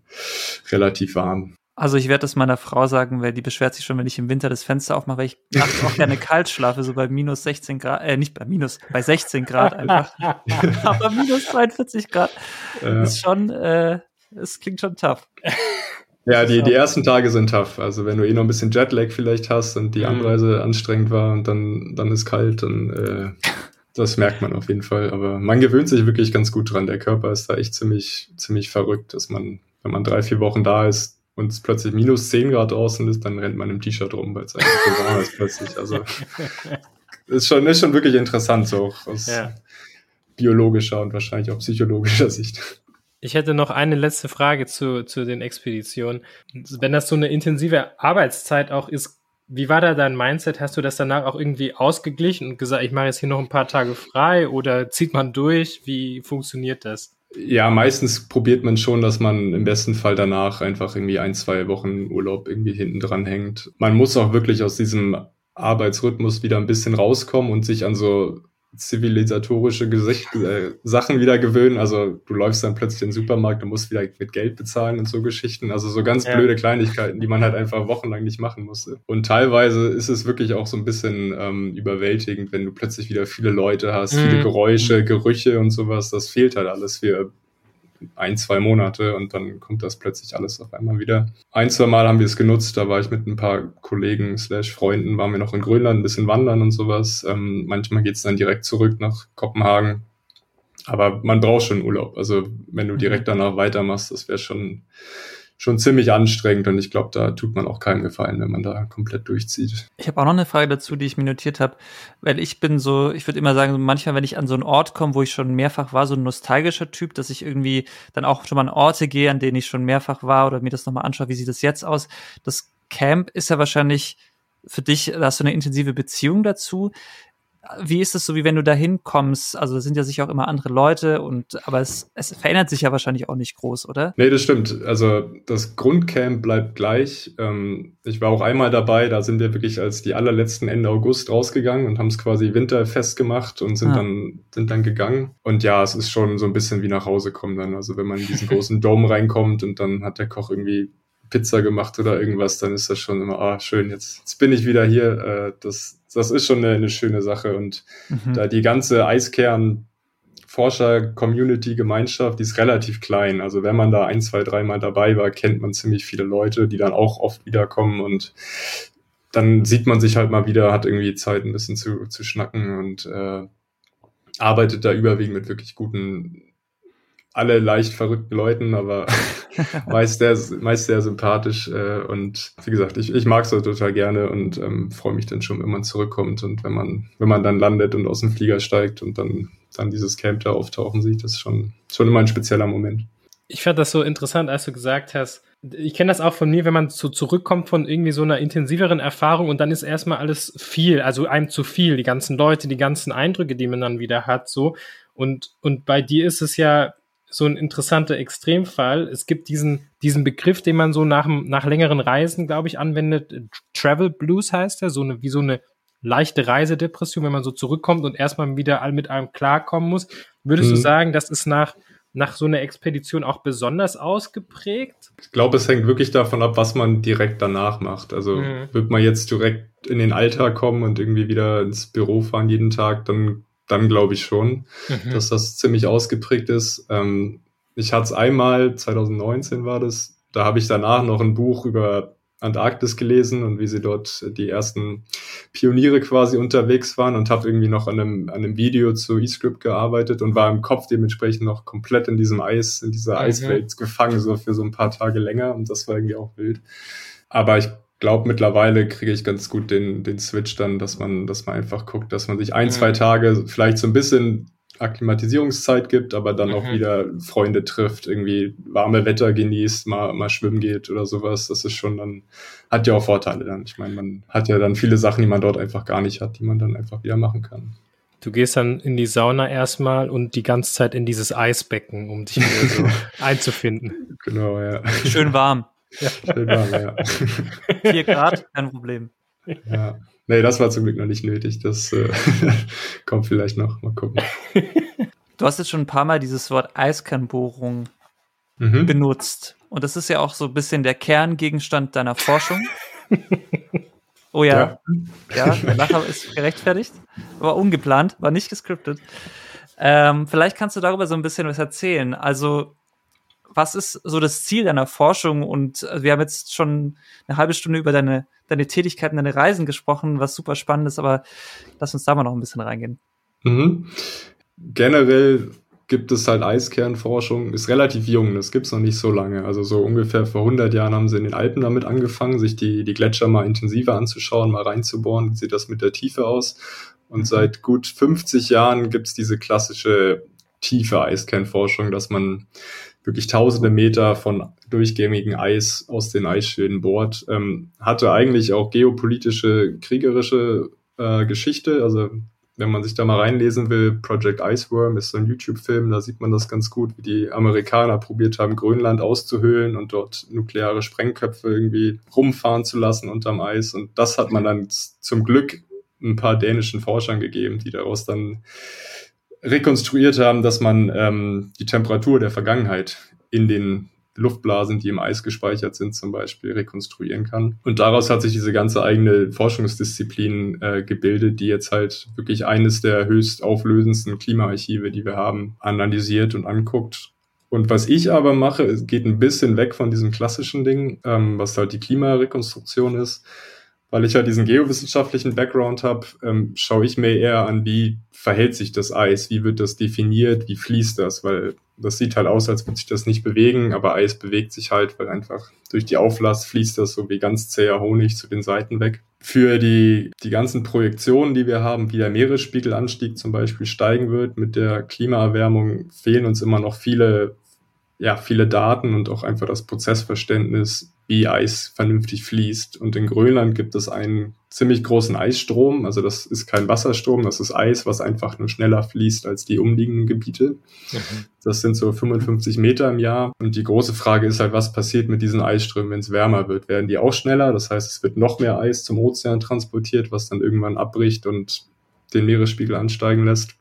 relativ warm. Also ich werde das meiner Frau sagen, weil die beschwert sich schon, wenn ich im Winter das Fenster aufmache, weil ich nachts auch gerne kalt schlafe, so bei minus 16 Grad, äh, nicht bei minus, bei 16 Grad einfach. Aber minus 42 Grad ja. ist schon, äh, es klingt schon tough. Ja, die, die ersten Tage sind tough. Also wenn du eh noch ein bisschen Jetlag vielleicht hast und die mhm. Anreise anstrengend war und dann, dann ist kalt, dann äh, das merkt man auf jeden Fall. Aber man gewöhnt sich wirklich ganz gut dran. Der Körper ist da echt ziemlich, ziemlich verrückt, dass man, wenn man drei, vier Wochen da ist, und es plötzlich minus 10 Grad draußen ist, dann rennt man im T-Shirt rum, weil es eigentlich so warm ist plötzlich. Also ist schon, ist schon wirklich interessant, so aus ja. biologischer und wahrscheinlich auch psychologischer Sicht. Ich hätte noch eine letzte Frage zu, zu den Expeditionen. Wenn das so eine intensive Arbeitszeit auch ist, wie war da dein Mindset? Hast du das danach auch irgendwie ausgeglichen und gesagt, ich mache jetzt hier noch ein paar Tage frei oder zieht man durch? Wie funktioniert das? Ja, meistens probiert man schon, dass man im besten Fall danach einfach irgendwie ein, zwei Wochen Urlaub irgendwie hinten dran hängt. Man muss auch wirklich aus diesem Arbeitsrhythmus wieder ein bisschen rauskommen und sich an so zivilisatorische Gesicht, äh, Sachen wieder gewöhnen. Also du läufst dann plötzlich in den Supermarkt und musst wieder mit Geld bezahlen und so Geschichten. Also so ganz ja. blöde Kleinigkeiten, die man halt einfach wochenlang nicht machen musste. Und teilweise ist es wirklich auch so ein bisschen ähm, überwältigend, wenn du plötzlich wieder viele Leute hast, mhm. viele Geräusche, Gerüche und sowas. Das fehlt halt alles für ein, zwei Monate und dann kommt das plötzlich alles auf einmal wieder. Ein, zwei Mal haben wir es genutzt, da war ich mit ein paar Kollegen slash Freunden, waren wir noch in Grönland ein bisschen wandern und sowas. Ähm, manchmal geht es dann direkt zurück nach Kopenhagen. Aber man braucht schon Urlaub. Also wenn du mhm. direkt danach weitermachst, das wäre schon schon ziemlich anstrengend und ich glaube, da tut man auch keinen Gefallen, wenn man da komplett durchzieht. Ich habe auch noch eine Frage dazu, die ich mir notiert habe, weil ich bin so, ich würde immer sagen, manchmal, wenn ich an so einen Ort komme, wo ich schon mehrfach war, so ein nostalgischer Typ, dass ich irgendwie dann auch schon mal an Orte gehe, an denen ich schon mehrfach war oder mir das nochmal anschaue, wie sieht das jetzt aus. Das Camp ist ja wahrscheinlich für dich, da hast du eine intensive Beziehung dazu wie ist es so, wie wenn du da hinkommst? Also, da sind ja sicher auch immer andere Leute und, aber es, es verändert sich ja wahrscheinlich auch nicht groß, oder? Nee, das stimmt. Also, das Grundcamp bleibt gleich. Ähm, ich war auch einmal dabei, da sind wir wirklich als die allerletzten Ende August rausgegangen und haben es quasi winterfest gemacht und sind ah. dann, sind dann gegangen. Und ja, es ist schon so ein bisschen wie nach Hause kommen dann. Also, wenn man in diesen großen Dome reinkommt und dann hat der Koch irgendwie Pizza gemacht oder irgendwas, dann ist das schon immer, ah, schön, jetzt, jetzt bin ich wieder hier. Äh, das, das ist schon eine, eine schöne Sache. Und mhm. da die ganze Eiskern Forscher-Community, Gemeinschaft, die ist relativ klein. Also wenn man da ein, zwei, dreimal dabei war, kennt man ziemlich viele Leute, die dann auch oft wiederkommen und dann sieht man sich halt mal wieder, hat irgendwie Zeit, ein bisschen zu, zu schnacken und äh, arbeitet da überwiegend mit wirklich guten alle leicht verrückten Leuten, aber meist sehr, meist sehr sympathisch. Äh, und wie gesagt, ich, ich mag es total gerne und ähm, freue mich dann schon, wenn man zurückkommt und wenn man, wenn man dann landet und aus dem Flieger steigt und dann, dann dieses Camp da auftauchen sieht, das ist schon, schon immer ein spezieller Moment. Ich fand das so interessant, als du gesagt hast, ich kenne das auch von mir, wenn man so zurückkommt von irgendwie so einer intensiveren Erfahrung und dann ist erstmal alles viel, also einem zu viel, die ganzen Leute, die ganzen Eindrücke, die man dann wieder hat, so. Und, und bei dir ist es ja so ein interessanter Extremfall. Es gibt diesen, diesen Begriff, den man so nach, nach längeren Reisen, glaube ich, anwendet. Travel Blues heißt er, so eine, wie so eine leichte Reisedepression, wenn man so zurückkommt und erstmal wieder mit einem klarkommen muss. Würdest mhm. du sagen, das ist nach nach so einer Expedition auch besonders ausgeprägt? Ich glaube, es hängt wirklich davon ab, was man direkt danach macht. Also mhm. wird man jetzt direkt in den Alltag kommen und irgendwie wieder ins Büro fahren jeden Tag, dann, dann glaube ich schon, mhm. dass das ziemlich ausgeprägt ist. Ähm, ich hatte es einmal, 2019 war das, da habe ich danach noch ein Buch über Antarktis gelesen und wie sie dort die ersten Pioniere quasi unterwegs waren und habe irgendwie noch an einem, an einem Video zu eScript gearbeitet und war im Kopf dementsprechend noch komplett in diesem Eis, in dieser mhm. Eiswelt gefangen, so für so ein paar Tage länger und das war irgendwie auch wild. Aber ich glaube, mittlerweile kriege ich ganz gut den, den Switch dann, dass man, dass man einfach guckt, dass man sich ein, mhm. zwei Tage vielleicht so ein bisschen Akklimatisierungszeit gibt, aber dann mhm. auch wieder Freunde trifft, irgendwie warme Wetter genießt, mal, mal schwimmen geht oder sowas. Das ist schon dann, hat ja auch Vorteile dann. Ich meine, man hat ja dann viele Sachen, die man dort einfach gar nicht hat, die man dann einfach wieder machen kann. Du gehst dann in die Sauna erstmal und die ganze Zeit in dieses Eisbecken, um dich wieder so einzufinden. Genau, ja. Schön warm. Ja. Vier Grad, kein Problem. Ja. Nee, das war zum Glück noch nicht nötig. Das äh, kommt vielleicht noch. Mal gucken. Du hast jetzt schon ein paar Mal dieses Wort Eiskernbohrung mhm. benutzt. Und das ist ja auch so ein bisschen der Kerngegenstand deiner Forschung. Oh ja. Ja, ja der Lacher ist gerechtfertigt. War ungeplant, war nicht gescriptet. Ähm, vielleicht kannst du darüber so ein bisschen was erzählen. Also, was ist so das Ziel deiner Forschung? Und äh, wir haben jetzt schon eine halbe Stunde über deine deine Tätigkeiten, deine Reisen gesprochen, was super spannend ist, aber lass uns da mal noch ein bisschen reingehen. Mhm. Generell gibt es halt Eiskernforschung, ist relativ jung, das gibt es noch nicht so lange. Also so ungefähr vor 100 Jahren haben sie in den Alpen damit angefangen, sich die, die Gletscher mal intensiver anzuschauen, mal reinzubohren, wie sieht das mit der Tiefe aus. Und mhm. seit gut 50 Jahren gibt es diese klassische tiefe Eiskernforschung, dass man wirklich tausende Meter von durchgängigen Eis aus den Eisschilden bohrt. Ähm, hatte eigentlich auch geopolitische, kriegerische äh, Geschichte. Also wenn man sich da mal reinlesen will, Project Iceworm ist so ein YouTube-Film, da sieht man das ganz gut, wie die Amerikaner probiert haben, Grönland auszuhöhlen und dort nukleare Sprengköpfe irgendwie rumfahren zu lassen unterm Eis. Und das hat man dann zum Glück ein paar dänischen Forschern gegeben, die daraus dann rekonstruiert haben, dass man ähm, die Temperatur der Vergangenheit in den Luftblasen, die im Eis gespeichert sind, zum Beispiel rekonstruieren kann. Und daraus hat sich diese ganze eigene Forschungsdisziplin äh, gebildet, die jetzt halt wirklich eines der höchst auflösendsten Klimaarchive, die wir haben, analysiert und anguckt. Und was ich aber mache, geht ein bisschen weg von diesem klassischen Ding, ähm, was halt die Klimarekonstruktion ist weil ich halt diesen geowissenschaftlichen Background habe, ähm, schaue ich mir eher an, wie verhält sich das Eis, wie wird das definiert, wie fließt das, weil das sieht halt aus, als würde sich das nicht bewegen, aber Eis bewegt sich halt, weil einfach durch die Auflast fließt das so wie ganz zäher Honig zu den Seiten weg. Für die, die ganzen Projektionen, die wir haben, wie der Meeresspiegelanstieg zum Beispiel steigen wird mit der Klimaerwärmung, fehlen uns immer noch viele, ja, viele Daten und auch einfach das Prozessverständnis, wie Eis vernünftig fließt. Und in Grönland gibt es einen ziemlich großen Eisstrom. Also das ist kein Wasserstrom, das ist Eis, was einfach nur schneller fließt als die umliegenden Gebiete. Mhm. Das sind so 55 Meter im Jahr. Und die große Frage ist halt, was passiert mit diesen Eisströmen, wenn es wärmer wird? Werden die auch schneller? Das heißt, es wird noch mehr Eis zum Ozean transportiert, was dann irgendwann abbricht und den Meeresspiegel ansteigen lässt.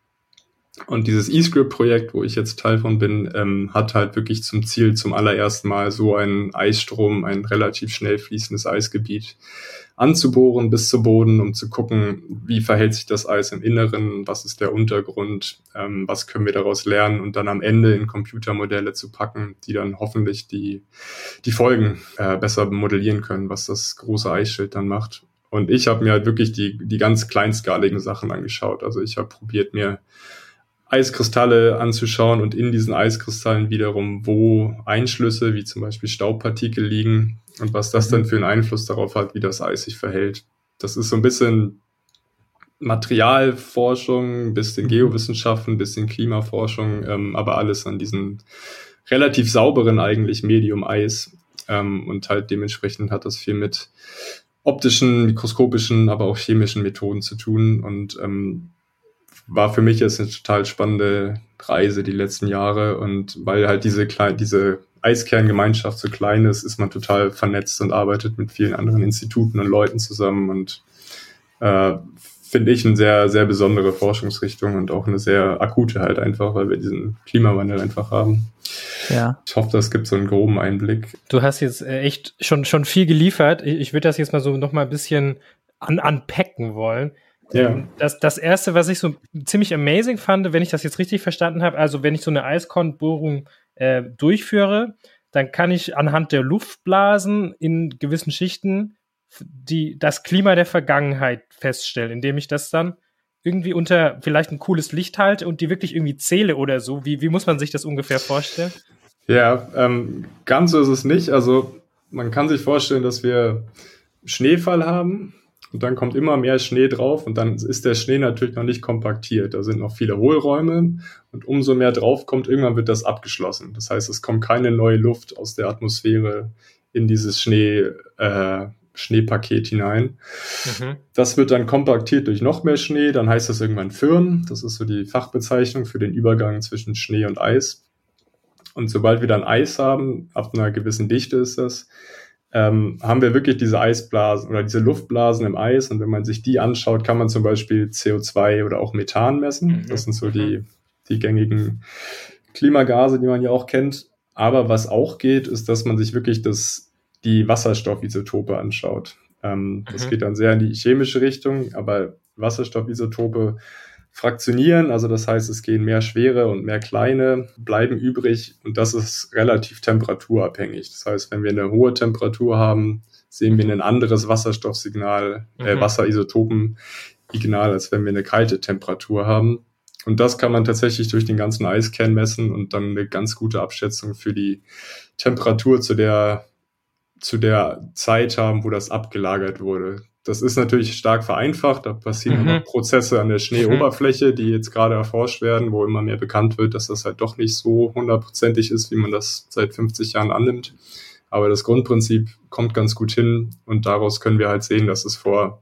Und dieses eScript-Projekt, wo ich jetzt Teil von bin, ähm, hat halt wirklich zum Ziel, zum allerersten Mal so einen Eisstrom, ein relativ schnell fließendes Eisgebiet anzubohren bis zu Boden, um zu gucken, wie verhält sich das Eis im Inneren, was ist der Untergrund, ähm, was können wir daraus lernen und dann am Ende in Computermodelle zu packen, die dann hoffentlich die, die Folgen äh, besser modellieren können, was das große Eisschild dann macht. Und ich habe mir halt wirklich die, die ganz kleinskaligen Sachen angeschaut. Also ich habe probiert mir Eiskristalle anzuschauen und in diesen Eiskristallen wiederum, wo Einschlüsse wie zum Beispiel Staubpartikel liegen und was das dann mhm. für einen Einfluss darauf hat, wie das Eis sich verhält. Das ist so ein bisschen Materialforschung, bisschen mhm. Geowissenschaften, bisschen Klimaforschung, ähm, aber alles an diesem relativ sauberen eigentlich Medium Eis. Ähm, und halt dementsprechend hat das viel mit optischen, mikroskopischen, aber auch chemischen Methoden zu tun. Und ähm, war für mich jetzt eine total spannende Reise die letzten Jahre. Und weil halt diese, diese Eiskerngemeinschaft so klein ist, ist man total vernetzt und arbeitet mit vielen anderen Instituten und Leuten zusammen und äh, finde ich eine sehr, sehr besondere Forschungsrichtung und auch eine sehr akute halt einfach, weil wir diesen Klimawandel einfach haben. Ja. Ich hoffe, das gibt so einen groben Einblick. Du hast jetzt äh, echt schon, schon viel geliefert. Ich, ich würde das jetzt mal so noch mal ein bisschen an, unpacken wollen. Ja. Ähm, das, das erste, was ich so ziemlich amazing fand, wenn ich das jetzt richtig verstanden habe, also wenn ich so eine Eiskornbohrung äh, durchführe, dann kann ich anhand der Luftblasen in gewissen Schichten die, das Klima der Vergangenheit feststellen, indem ich das dann irgendwie unter vielleicht ein cooles Licht halte und die wirklich irgendwie zähle oder so. Wie, wie muss man sich das ungefähr vorstellen? Ja, ähm, ganz so ist es nicht. Also man kann sich vorstellen, dass wir Schneefall haben und dann kommt immer mehr Schnee drauf und dann ist der Schnee natürlich noch nicht kompaktiert. Da sind noch viele Hohlräume und umso mehr drauf kommt, irgendwann wird das abgeschlossen. Das heißt, es kommt keine neue Luft aus der Atmosphäre in dieses Schnee, äh, Schneepaket hinein. Mhm. Das wird dann kompaktiert durch noch mehr Schnee, dann heißt das irgendwann Firn. Das ist so die Fachbezeichnung für den Übergang zwischen Schnee und Eis. Und sobald wir dann Eis haben, ab einer gewissen Dichte ist das, ähm, haben wir wirklich diese Eisblasen oder diese Luftblasen im Eis. Und wenn man sich die anschaut, kann man zum Beispiel CO2 oder auch Methan messen. Mhm. Das sind so die, mhm. die gängigen Klimagase, die man ja auch kennt. Aber was auch geht, ist, dass man sich wirklich das die Wasserstoffisotope anschaut. Ähm, mhm. Das geht dann sehr in die chemische Richtung, aber Wasserstoffisotope fraktionieren, also das heißt, es gehen mehr schwere und mehr kleine, bleiben übrig und das ist relativ temperaturabhängig. Das heißt, wenn wir eine hohe Temperatur haben, sehen wir ein anderes Wasserstoffsignal, äh, mhm. Wasserisotopensignal, als wenn wir eine kalte Temperatur haben. Und das kann man tatsächlich durch den ganzen Eiskern messen und dann eine ganz gute Abschätzung für die Temperatur, zu der zu der Zeit haben, wo das abgelagert wurde. Das ist natürlich stark vereinfacht. Da passieren mhm. Prozesse an der Schneeoberfläche, die jetzt gerade erforscht werden, wo immer mehr bekannt wird, dass das halt doch nicht so hundertprozentig ist, wie man das seit 50 Jahren annimmt. Aber das Grundprinzip kommt ganz gut hin und daraus können wir halt sehen, dass es vor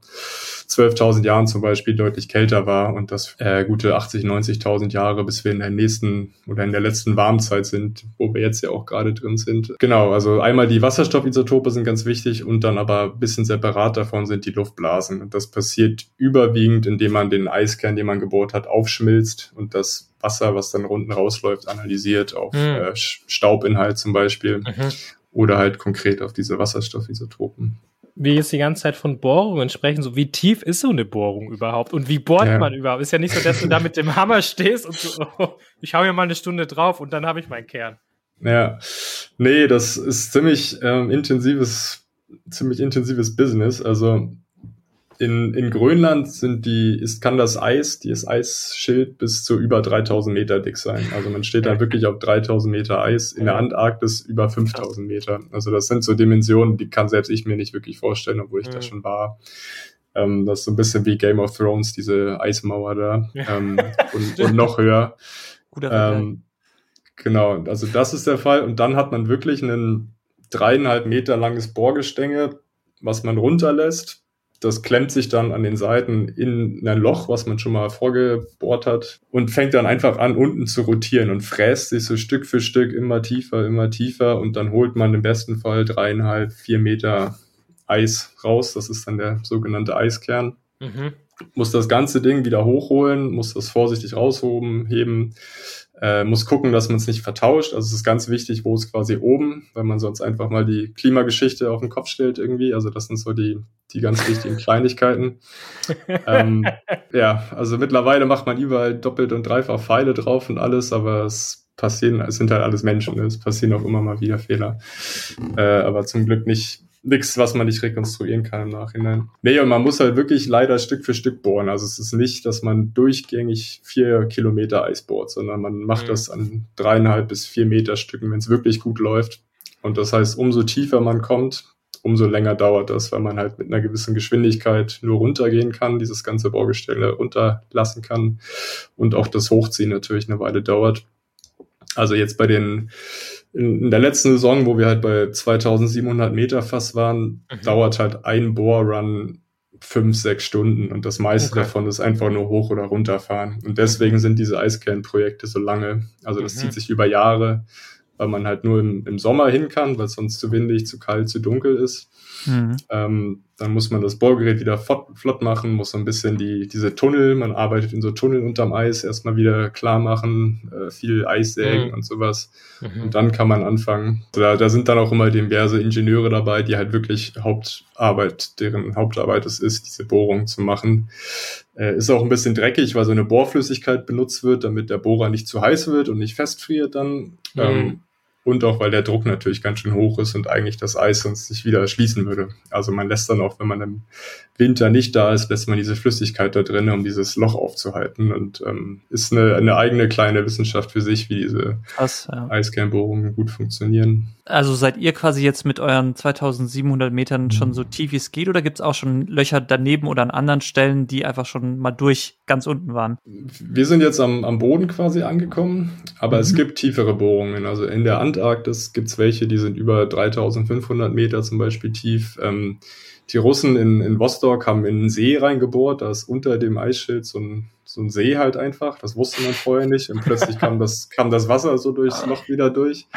12.000 Jahren zum Beispiel deutlich kälter war und das äh, gute 80, 90.000 Jahre, bis wir in der nächsten oder in der letzten Warmzeit sind, wo wir jetzt ja auch gerade drin sind. Genau, also einmal die Wasserstoffisotope sind ganz wichtig und dann aber ein bisschen separat davon sind die Luftblasen. Und das passiert überwiegend, indem man den Eiskern, den man gebohrt hat, aufschmilzt und das Wasser, was dann unten rausläuft, analysiert auf mhm. äh, Staubinhalt zum Beispiel. Mhm. Oder halt konkret auf diese Wasserstoffisotopen wir jetzt die ganze Zeit von Bohrungen sprechen, so wie tief ist so eine Bohrung überhaupt und wie bohrt ja. man überhaupt? Ist ja nicht so, dass du da mit dem Hammer stehst und so, oh, ich hau hier mal eine Stunde drauf und dann habe ich meinen Kern. Ja, nee, das ist ziemlich ähm, intensives, ziemlich intensives Business. Also in, in Grönland sind die, ist, kann das Eis, das Eisschild bis zu über 3000 Meter dick sein. Also man steht da wirklich auf 3000 Meter Eis. In der Antarktis über 5000 Meter. Also das sind so Dimensionen, die kann selbst ich mir nicht wirklich vorstellen, obwohl ich mhm. da schon war. Ähm, das ist so ein bisschen wie Game of Thrones, diese Eismauer da. Ähm, und, und, noch höher. Guter ähm, Genau, also das ist der Fall. Und dann hat man wirklich ein dreieinhalb Meter langes Bohrgestänge, was man runterlässt das klemmt sich dann an den Seiten in ein Loch, was man schon mal vorgebohrt hat und fängt dann einfach an, unten zu rotieren und fräst sich so Stück für Stück immer tiefer, immer tiefer und dann holt man im besten Fall dreieinhalb, vier Meter Eis raus. Das ist dann der sogenannte Eiskern. Mhm. Muss das ganze Ding wieder hochholen, muss das vorsichtig raushoben, heben, äh, muss gucken, dass man es nicht vertauscht. Also es ist ganz wichtig, wo es quasi oben, weil man sonst einfach mal die Klimageschichte auf den Kopf stellt irgendwie. Also das sind so die, die ganz wichtigen Kleinigkeiten. ähm, ja, also mittlerweile macht man überall doppelt und dreifach Pfeile drauf und alles, aber es passieren, es sind halt alles Menschen, ne? es passieren auch immer mal wieder Fehler. Äh, aber zum Glück nicht nichts, was man nicht rekonstruieren kann im Nachhinein. Nee, und man muss halt wirklich leider Stück für Stück bohren. Also es ist nicht, dass man durchgängig vier Kilometer Eis bohrt, sondern man macht mhm. das an dreieinhalb bis vier Meter Stücken, wenn es wirklich gut läuft. Und das heißt, umso tiefer man kommt, umso länger dauert das, weil man halt mit einer gewissen Geschwindigkeit nur runtergehen kann, dieses ganze Baugestelle runterlassen kann und auch das Hochziehen natürlich eine Weile dauert. Also jetzt bei den in, in der letzten Saison, wo wir halt bei 2700 Meter fast waren, mhm. dauert halt ein Bohrrun fünf, sechs Stunden und das meiste okay. davon ist einfach nur hoch oder runterfahren. Und deswegen sind diese Eiskernprojekte so lange. Also das mhm. zieht sich über Jahre weil man halt nur im, im Sommer hin kann, weil es sonst zu windig, zu kalt, zu dunkel ist. Mhm. Ähm, dann muss man das Bohrgerät wieder flott, machen, muss so ein bisschen die, diese Tunnel, man arbeitet in so Tunnel unterm Eis, erstmal wieder klar machen, äh, viel Eis sägen mhm. und sowas. Mhm. Und dann kann man anfangen. Da, da sind dann auch immer diverse Ingenieure dabei, die halt wirklich Hauptarbeit, deren Hauptarbeit es ist, diese Bohrung zu machen. Äh, ist auch ein bisschen dreckig, weil so eine Bohrflüssigkeit benutzt wird, damit der Bohrer nicht zu heiß wird und nicht festfriert dann. Mhm. Ähm, und auch weil der Druck natürlich ganz schön hoch ist und eigentlich das Eis sonst sich wieder schließen würde. Also man lässt dann auch, wenn man im Winter nicht da ist, lässt man diese Flüssigkeit da drin, um dieses Loch aufzuhalten und ähm, ist eine, eine eigene kleine Wissenschaft für sich, wie diese Krass, ja. Eiskernbohrungen gut funktionieren. Also seid ihr quasi jetzt mit euren 2700 Metern schon so tief wie es geht oder gibt es auch schon Löcher daneben oder an anderen Stellen, die einfach schon mal durch ganz unten waren? Wir sind jetzt am, am Boden quasi angekommen, aber mhm. es gibt tiefere Bohrungen. Also in der Antarktis gibt es welche, die sind über 3500 Meter zum Beispiel tief. Ähm, die Russen in, in Vostok haben in einen See reingebohrt, da ist unter dem Eisschild so ein, so ein See halt einfach. Das wusste man vorher nicht. Und plötzlich kam das, kam das Wasser so durchs Loch wieder durch.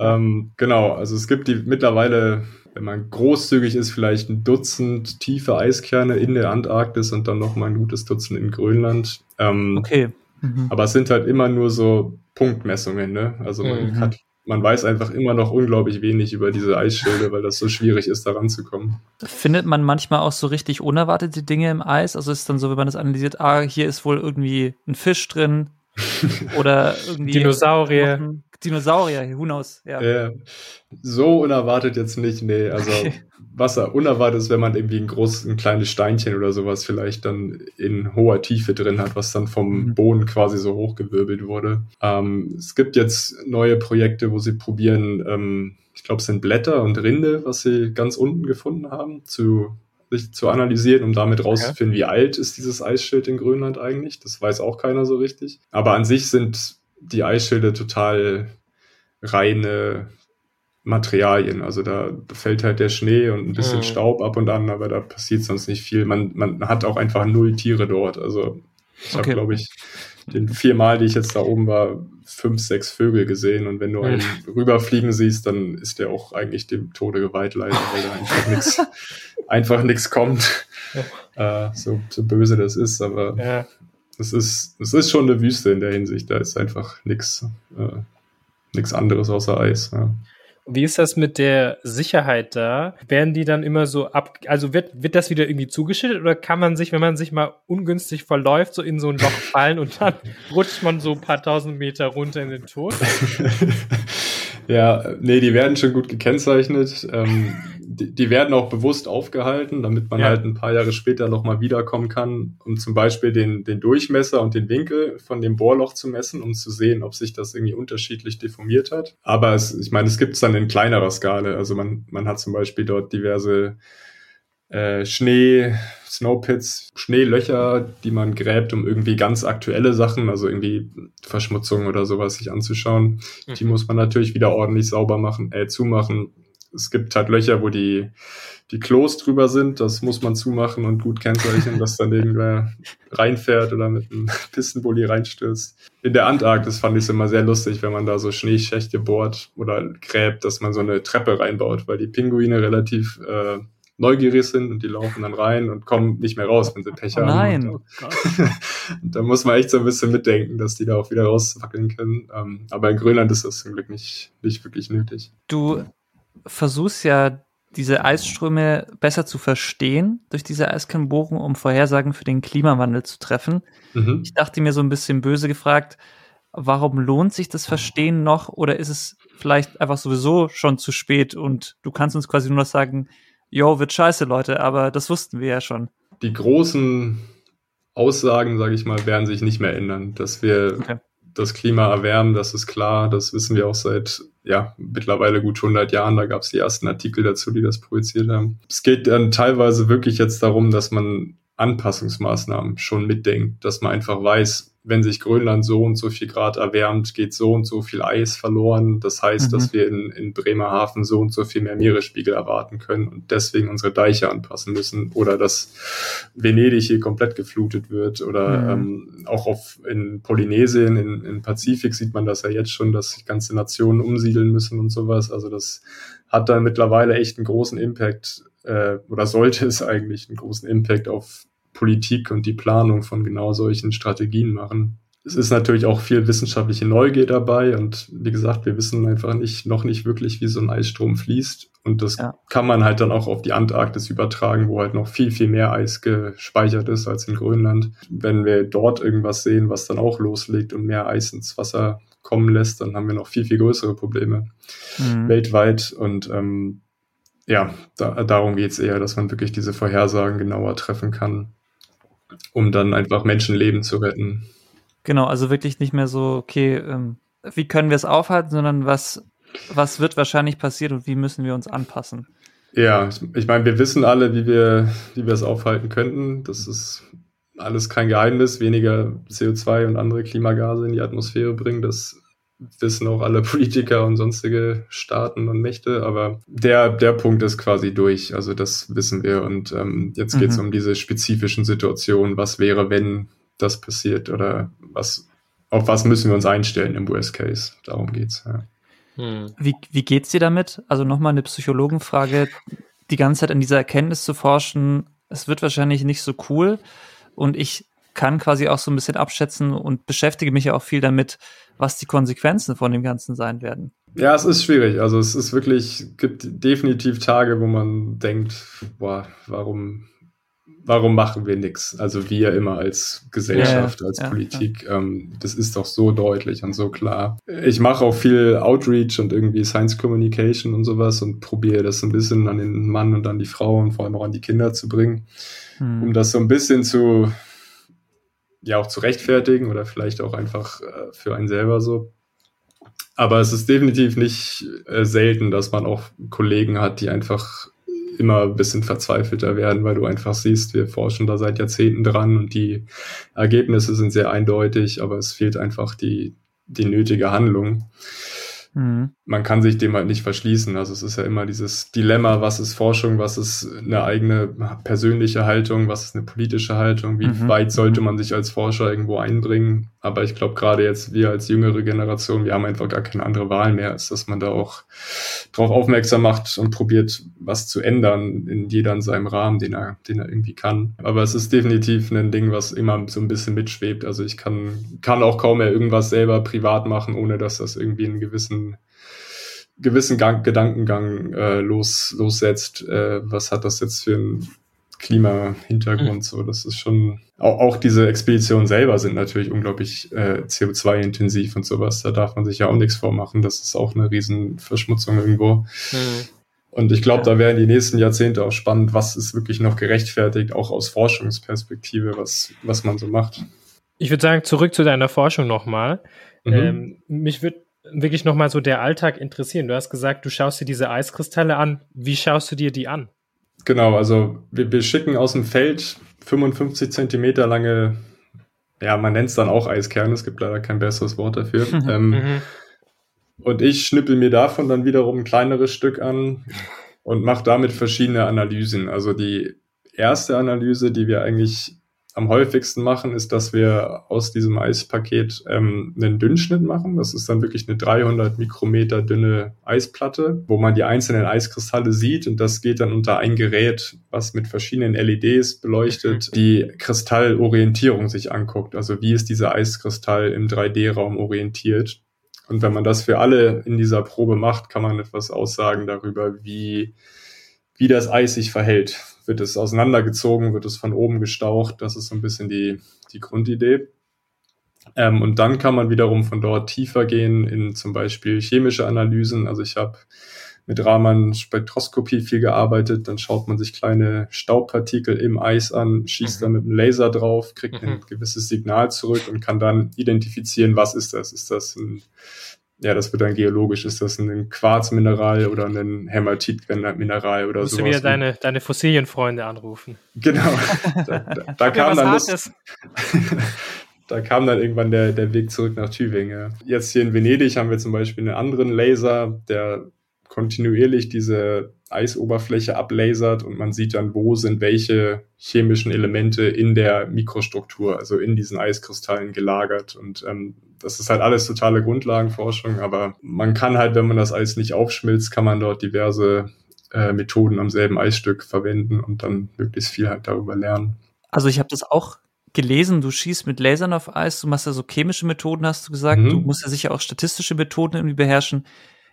ähm, genau, also es gibt die mittlerweile, wenn man großzügig ist, vielleicht ein Dutzend tiefe Eiskerne in der Antarktis und dann nochmal ein gutes Dutzend in Grönland. Ähm, okay. Mhm. Aber es sind halt immer nur so Punktmessungen, ne? Also man mhm. hat man weiß einfach immer noch unglaublich wenig über diese Eisschilde, weil das so schwierig ist, da ranzukommen. Findet man manchmal auch so richtig unerwartete Dinge im Eis? Also ist es dann so, wenn man das analysiert, ah, hier ist wohl irgendwie ein Fisch drin oder irgendwie Dinosaurier. Dinosaurier, who knows, ja. ja. So unerwartet jetzt nicht, nee. Also okay. was unerwartet ist, wenn man irgendwie ein großes, ein kleines Steinchen oder sowas vielleicht dann in hoher Tiefe drin hat, was dann vom mhm. Boden quasi so hochgewirbelt wurde. Ähm, es gibt jetzt neue Projekte, wo sie probieren, ähm, ich glaube, es sind Blätter und Rinde, was sie ganz unten gefunden haben, zu sich zu analysieren, um damit rauszufinden, wie alt ist dieses Eisschild in Grönland eigentlich. Das weiß auch keiner so richtig. Aber an sich sind die Eisschilde total reine Materialien. Also da fällt halt der Schnee und ein bisschen mhm. Staub ab und an, aber da passiert sonst nicht viel. Man, man hat auch einfach null Tiere dort. Also ich okay. habe, glaube ich, den viermal, die ich jetzt da oben war, fünf, sechs Vögel gesehen. Und wenn du einen mhm. rüberfliegen siehst, dann ist der auch eigentlich dem Tode geweiht, leider, weil da einfach nichts einfach kommt. Ja. Äh, so, so böse das ist, aber ja. Es ist, es ist schon eine Wüste in der Hinsicht. Da ist einfach nichts. Äh, anderes außer Eis. Ja. Wie ist das mit der Sicherheit da? Werden die dann immer so ab, also wird, wird das wieder irgendwie zugeschüttet oder kann man sich, wenn man sich mal ungünstig verläuft, so in so ein Loch fallen und dann rutscht man so ein paar tausend Meter runter in den Tod? ja, nee, die werden schon gut gekennzeichnet. Ähm, die, die, werden auch bewusst aufgehalten, damit man ja. halt ein paar Jahre später nochmal wiederkommen kann, um zum Beispiel den, den Durchmesser und den Winkel von dem Bohrloch zu messen, um zu sehen, ob sich das irgendwie unterschiedlich deformiert hat. Aber es, ich meine, es gibt es dann in kleinerer Skala. Also man, man hat zum Beispiel dort diverse äh, Schnee, Snowpits, Schneelöcher, die man gräbt, um irgendwie ganz aktuelle Sachen, also irgendwie Verschmutzung oder sowas sich anzuschauen. Mhm. Die muss man natürlich wieder ordentlich sauber machen, äh, zumachen es gibt halt Löcher, wo die, die Klos drüber sind. Das muss man zumachen und gut kennzeichnen, dass dann irgendwer reinfährt oder mit einem Pistenbully reinstürzt. In der Antarktis fand ich es immer sehr lustig, wenn man da so Schneeschächte bohrt oder gräbt, dass man so eine Treppe reinbaut, weil die Pinguine relativ äh, neugierig sind und die laufen dann rein und kommen nicht mehr raus, wenn sie Pech oh haben. Nein. da muss man echt so ein bisschen mitdenken, dass die da auch wieder rauswackeln können. Ähm, aber in Grönland ist das zum Glück nicht, nicht wirklich nötig. Du versuchst ja, diese Eisströme besser zu verstehen durch diese Eiskernbohrung, um Vorhersagen für den Klimawandel zu treffen. Mhm. Ich dachte mir so ein bisschen böse gefragt, warum lohnt sich das Verstehen noch oder ist es vielleicht einfach sowieso schon zu spät und du kannst uns quasi nur noch sagen, yo, wird scheiße, Leute, aber das wussten wir ja schon. Die großen Aussagen, sage ich mal, werden sich nicht mehr ändern. Dass wir okay. das Klima erwärmen, das ist klar, das wissen wir auch seit ja, mittlerweile gut 100 Jahren. Da gab es die ersten Artikel dazu, die das projiziert haben. Es geht dann teilweise wirklich jetzt darum, dass man Anpassungsmaßnahmen schon mitdenkt, dass man einfach weiß, wenn sich Grönland so und so viel Grad erwärmt, geht so und so viel Eis verloren. Das heißt, mhm. dass wir in, in Bremerhaven so und so viel mehr Meeresspiegel erwarten können und deswegen unsere Deiche anpassen müssen oder dass Venedig hier komplett geflutet wird oder mhm. ähm, auch auf, in Polynesien, in, in Pazifik sieht man das ja jetzt schon, dass ganze Nationen umsiedeln müssen und sowas. Also das hat dann mittlerweile echt einen großen Impact äh, oder sollte es eigentlich einen großen Impact auf Politik und die Planung von genau solchen Strategien machen. Es ist natürlich auch viel wissenschaftliche Neugier dabei und wie gesagt, wir wissen einfach nicht, noch nicht wirklich, wie so ein Eisstrom fließt. Und das ja. kann man halt dann auch auf die Antarktis übertragen, wo halt noch viel, viel mehr Eis gespeichert ist als in Grönland. Wenn wir dort irgendwas sehen, was dann auch loslegt und mehr Eis ins Wasser kommen lässt, dann haben wir noch viel, viel größere Probleme mhm. weltweit. Und ähm, ja, da, darum geht's eher, dass man wirklich diese Vorhersagen genauer treffen kann um dann einfach Menschenleben zu retten. Genau, also wirklich nicht mehr so, okay, ähm, wie können wir es aufhalten, sondern was, was wird wahrscheinlich passieren und wie müssen wir uns anpassen. Ja, ich, ich meine, wir wissen alle, wie wir, wie wir es aufhalten könnten. Das ist alles kein Geheimnis, weniger CO2 und andere Klimagase in die Atmosphäre bringen. Das wissen auch alle Politiker und sonstige Staaten und Mächte, aber der, der Punkt ist quasi durch. Also das wissen wir. Und ähm, jetzt geht es mhm. um diese spezifischen Situationen. Was wäre, wenn das passiert oder was, auf was müssen wir uns einstellen im Worst Case? Darum geht's. Ja. Hm. Wie, wie geht's dir damit? Also nochmal eine Psychologenfrage, die ganze Zeit an dieser Erkenntnis zu forschen. Es wird wahrscheinlich nicht so cool. Und ich kann quasi auch so ein bisschen abschätzen und beschäftige mich ja auch viel damit, was die Konsequenzen von dem Ganzen sein werden. Ja, es ist schwierig. Also es ist wirklich, gibt definitiv Tage, wo man denkt, boah, warum, warum machen wir nichts? Also wir immer als Gesellschaft, ja, als ja, Politik. Ja. Ähm, das ist doch so deutlich und so klar. Ich mache auch viel Outreach und irgendwie Science Communication und sowas und probiere das ein bisschen an den Mann und an die Frau und vor allem auch an die Kinder zu bringen, hm. um das so ein bisschen zu ja auch zu rechtfertigen oder vielleicht auch einfach äh, für einen selber so. Aber es ist definitiv nicht äh, selten, dass man auch Kollegen hat, die einfach immer ein bisschen verzweifelter werden, weil du einfach siehst, wir forschen da seit Jahrzehnten dran und die Ergebnisse sind sehr eindeutig, aber es fehlt einfach die, die nötige Handlung. Mhm. Man kann sich dem halt nicht verschließen. Also es ist ja immer dieses Dilemma, was ist Forschung, was ist eine eigene persönliche Haltung, was ist eine politische Haltung, wie mhm. weit sollte mhm. man sich als Forscher irgendwo einbringen. Aber ich glaube, gerade jetzt wir als jüngere Generation, wir haben einfach gar keine andere Wahl mehr, als dass man da auch drauf aufmerksam macht und probiert, was zu ändern in jeder in seinem Rahmen, den er, den er irgendwie kann. Aber es ist definitiv ein Ding, was immer so ein bisschen mitschwebt. Also ich kann, kann auch kaum mehr irgendwas selber privat machen, ohne dass das irgendwie einen gewissen gewissen Gang, Gedankengang äh, los, lossetzt. Äh, was hat das jetzt für einen Klima-Hintergrund? Mhm. So, das ist schon auch, auch diese Expeditionen selber sind natürlich unglaublich äh, CO2-intensiv und sowas. Da darf man sich ja auch nichts vormachen. Das ist auch eine Riesenverschmutzung irgendwo. Mhm. Und ich glaube, ja. da werden die nächsten Jahrzehnte auch spannend, was ist wirklich noch gerechtfertigt, auch aus Forschungsperspektive, was, was man so macht. Ich würde sagen, zurück zu deiner Forschung nochmal. Mhm. Ähm, mich würde wirklich nochmal so der Alltag interessieren. Du hast gesagt, du schaust dir diese Eiskristalle an. Wie schaust du dir die an? Genau, also wir, wir schicken aus dem Feld 55 Zentimeter lange, ja, man nennt es dann auch Eiskerne, es gibt leider kein besseres Wort dafür. ähm, mhm. Und ich schnippel mir davon dann wiederum ein kleineres Stück an und mache damit verschiedene Analysen. Also die erste Analyse, die wir eigentlich am häufigsten machen, ist, dass wir aus diesem Eispaket ähm, einen Dünnschnitt machen. Das ist dann wirklich eine 300 Mikrometer dünne Eisplatte, wo man die einzelnen Eiskristalle sieht und das geht dann unter ein Gerät, was mit verschiedenen LEDs beleuchtet, mhm. die Kristallorientierung sich anguckt. Also wie ist dieser Eiskristall im 3D-Raum orientiert? Und wenn man das für alle in dieser Probe macht, kann man etwas aussagen darüber, wie, wie das Eis sich verhält wird es auseinandergezogen, wird es von oben gestaucht. Das ist so ein bisschen die, die Grundidee. Ähm, und dann kann man wiederum von dort tiefer gehen in zum Beispiel chemische Analysen. Also ich habe mit Raman-Spektroskopie viel gearbeitet. Dann schaut man sich kleine Staubpartikel im Eis an, schießt mhm. da mit einem Laser drauf, kriegt mhm. ein gewisses Signal zurück und kann dann identifizieren, was ist das? Ist das ein, ja, das wird dann geologisch, ist das ein Quarzmineral oder ein Hämatitmineral oder so. Du wieder deine, deine Fossilienfreunde anrufen. Genau. Da, da, da kam dann das, da kam dann irgendwann der, der Weg zurück nach Tübingen. Jetzt hier in Venedig haben wir zum Beispiel einen anderen Laser, der kontinuierlich diese Eisoberfläche ablasert und man sieht dann, wo sind welche chemischen Elemente in der Mikrostruktur, also in diesen Eiskristallen gelagert. Und ähm, das ist halt alles totale Grundlagenforschung, aber man kann halt, wenn man das Eis nicht aufschmilzt, kann man dort diverse äh, Methoden am selben Eisstück verwenden und dann möglichst viel halt darüber lernen. Also ich habe das auch gelesen, du schießt mit Lasern auf Eis, du machst ja so chemische Methoden, hast du gesagt, mhm. du musst ja sicher auch statistische Methoden irgendwie beherrschen.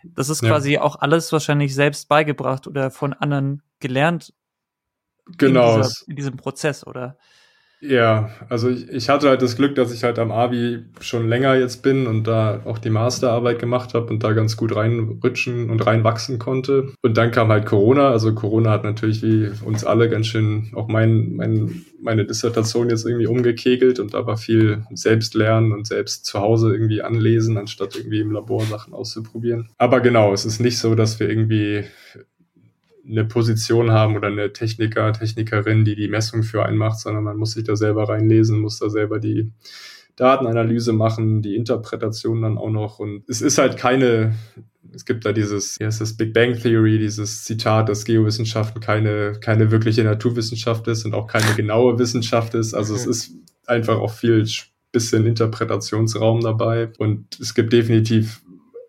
Das ist quasi ja. auch alles wahrscheinlich selbst beigebracht oder von anderen gelernt. Genau. In, dieser, in diesem Prozess, oder? Ja, also ich, ich hatte halt das Glück, dass ich halt am Abi schon länger jetzt bin und da auch die Masterarbeit gemacht habe und da ganz gut reinrutschen und reinwachsen konnte. Und dann kam halt Corona. Also Corona hat natürlich wie uns alle ganz schön auch mein, mein, meine Dissertation jetzt irgendwie umgekegelt und da war viel Selbstlernen und selbst zu Hause irgendwie anlesen, anstatt irgendwie im Labor Sachen auszuprobieren. Aber genau, es ist nicht so, dass wir irgendwie eine Position haben oder eine Techniker, Technikerin, die die Messung für einen macht, sondern man muss sich da selber reinlesen, muss da selber die Datenanalyse machen, die Interpretation dann auch noch. Und es ist halt keine, es gibt da dieses, ja, es ist Big Bang Theory, dieses Zitat, dass Geowissenschaften keine, keine wirkliche Naturwissenschaft ist und auch keine genaue Wissenschaft ist. Also es ist einfach auch viel bisschen Interpretationsraum dabei. Und es gibt definitiv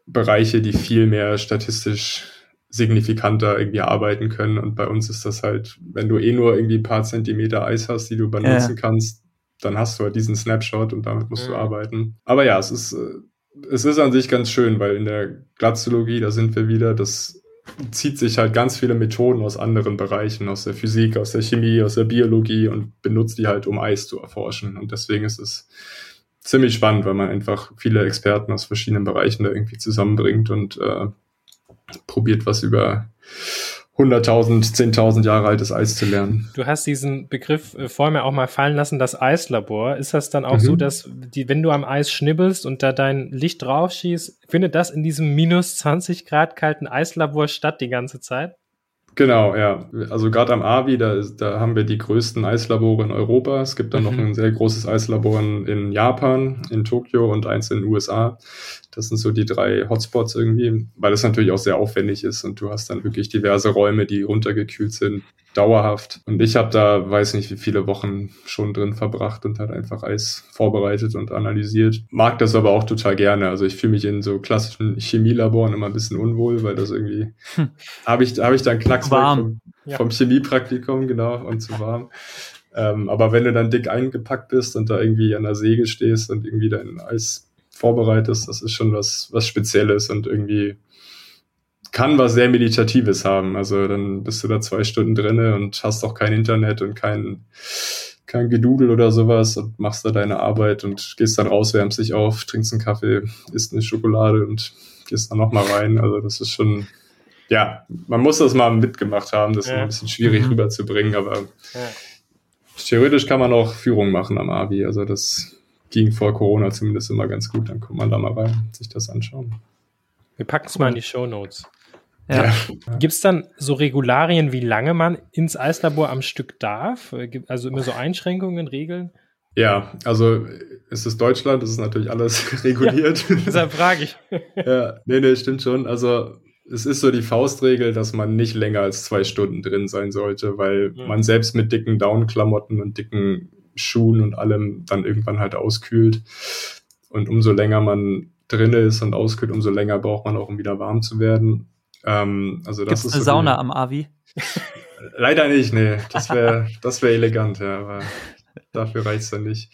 Bereiche, die viel mehr statistisch signifikanter irgendwie arbeiten können. Und bei uns ist das halt, wenn du eh nur irgendwie ein paar Zentimeter Eis hast, die du benutzen ja. kannst, dann hast du halt diesen Snapshot und damit musst ja. du arbeiten. Aber ja, es ist, äh, es ist an sich ganz schön, weil in der Glatzologie, da sind wir wieder, das zieht sich halt ganz viele Methoden aus anderen Bereichen, aus der Physik, aus der Chemie, aus der Biologie und benutzt die halt, um Eis zu erforschen. Und deswegen ist es ziemlich spannend, weil man einfach viele Experten aus verschiedenen Bereichen da irgendwie zusammenbringt und äh, probiert, was über 100.000, 10.000 Jahre altes Eis zu lernen. Du hast diesen Begriff äh, vorher mir auch mal fallen lassen, das Eislabor. Ist das dann auch mhm. so, dass die, wenn du am Eis schnibbelst und da dein Licht drauf schießt, findet das in diesem minus 20 Grad kalten Eislabor statt die ganze Zeit? Genau, ja. Also gerade am AVI, da, ist, da haben wir die größten Eislabore in Europa. Es gibt dann mhm. noch ein sehr großes Eislabor in, Japan, in Tokio und eins in den USA. Das sind so die drei Hotspots irgendwie, weil es natürlich auch sehr aufwendig ist und du hast dann wirklich diverse Räume, die runtergekühlt sind, dauerhaft. Und ich habe da, weiß nicht, wie viele Wochen schon drin verbracht und halt einfach Eis vorbereitet und analysiert. Mag das aber auch total gerne. Also ich fühle mich in so klassischen Chemielaboren immer ein bisschen unwohl, weil das irgendwie hm. habe ich habe ich dann Knacks vom, ja. vom Chemiepraktikum genau und zu warm. Ähm, aber wenn du dann dick eingepackt bist und da irgendwie an der Säge stehst und irgendwie dein Eis vorbereitest, das ist schon was was Spezielles und irgendwie kann was sehr Meditatives haben. Also dann bist du da zwei Stunden drinne und hast auch kein Internet und kein, kein Gedudel oder sowas und machst da deine Arbeit und gehst dann raus, wärmst dich auf, trinkst einen Kaffee, isst eine Schokolade und gehst dann nochmal rein. Also das ist schon, ja, man muss das mal mitgemacht haben. Das ist ja. ein bisschen schwierig mhm. rüberzubringen, aber ja. theoretisch kann man auch Führung machen am Abi. Also das ging vor Corona zumindest immer ganz gut. Dann kommt man da mal rein, sich das anschauen. Wir packen es mal in die Show Notes. Ja. ja. Gibt es dann so Regularien, wie lange man ins Eislabor am Stück darf? Also immer so Einschränkungen, Regeln? Ja, also es ist Deutschland, es ist natürlich alles reguliert. Ja, deshalb frage ich. ja, nee, nee, stimmt schon. Also es ist so die Faustregel, dass man nicht länger als zwei Stunden drin sein sollte, weil mhm. man selbst mit dicken Downklamotten und dicken Schuhen und allem dann irgendwann halt auskühlt. Und umso länger man drin ist und auskühlt, umso länger braucht man auch, um wieder warm zu werden. Ähm, also das Gibt's ist eine Sauna am Avi? Leider nicht, nee. Das wäre das wär elegant, ja. Aber dafür reicht's dann nicht.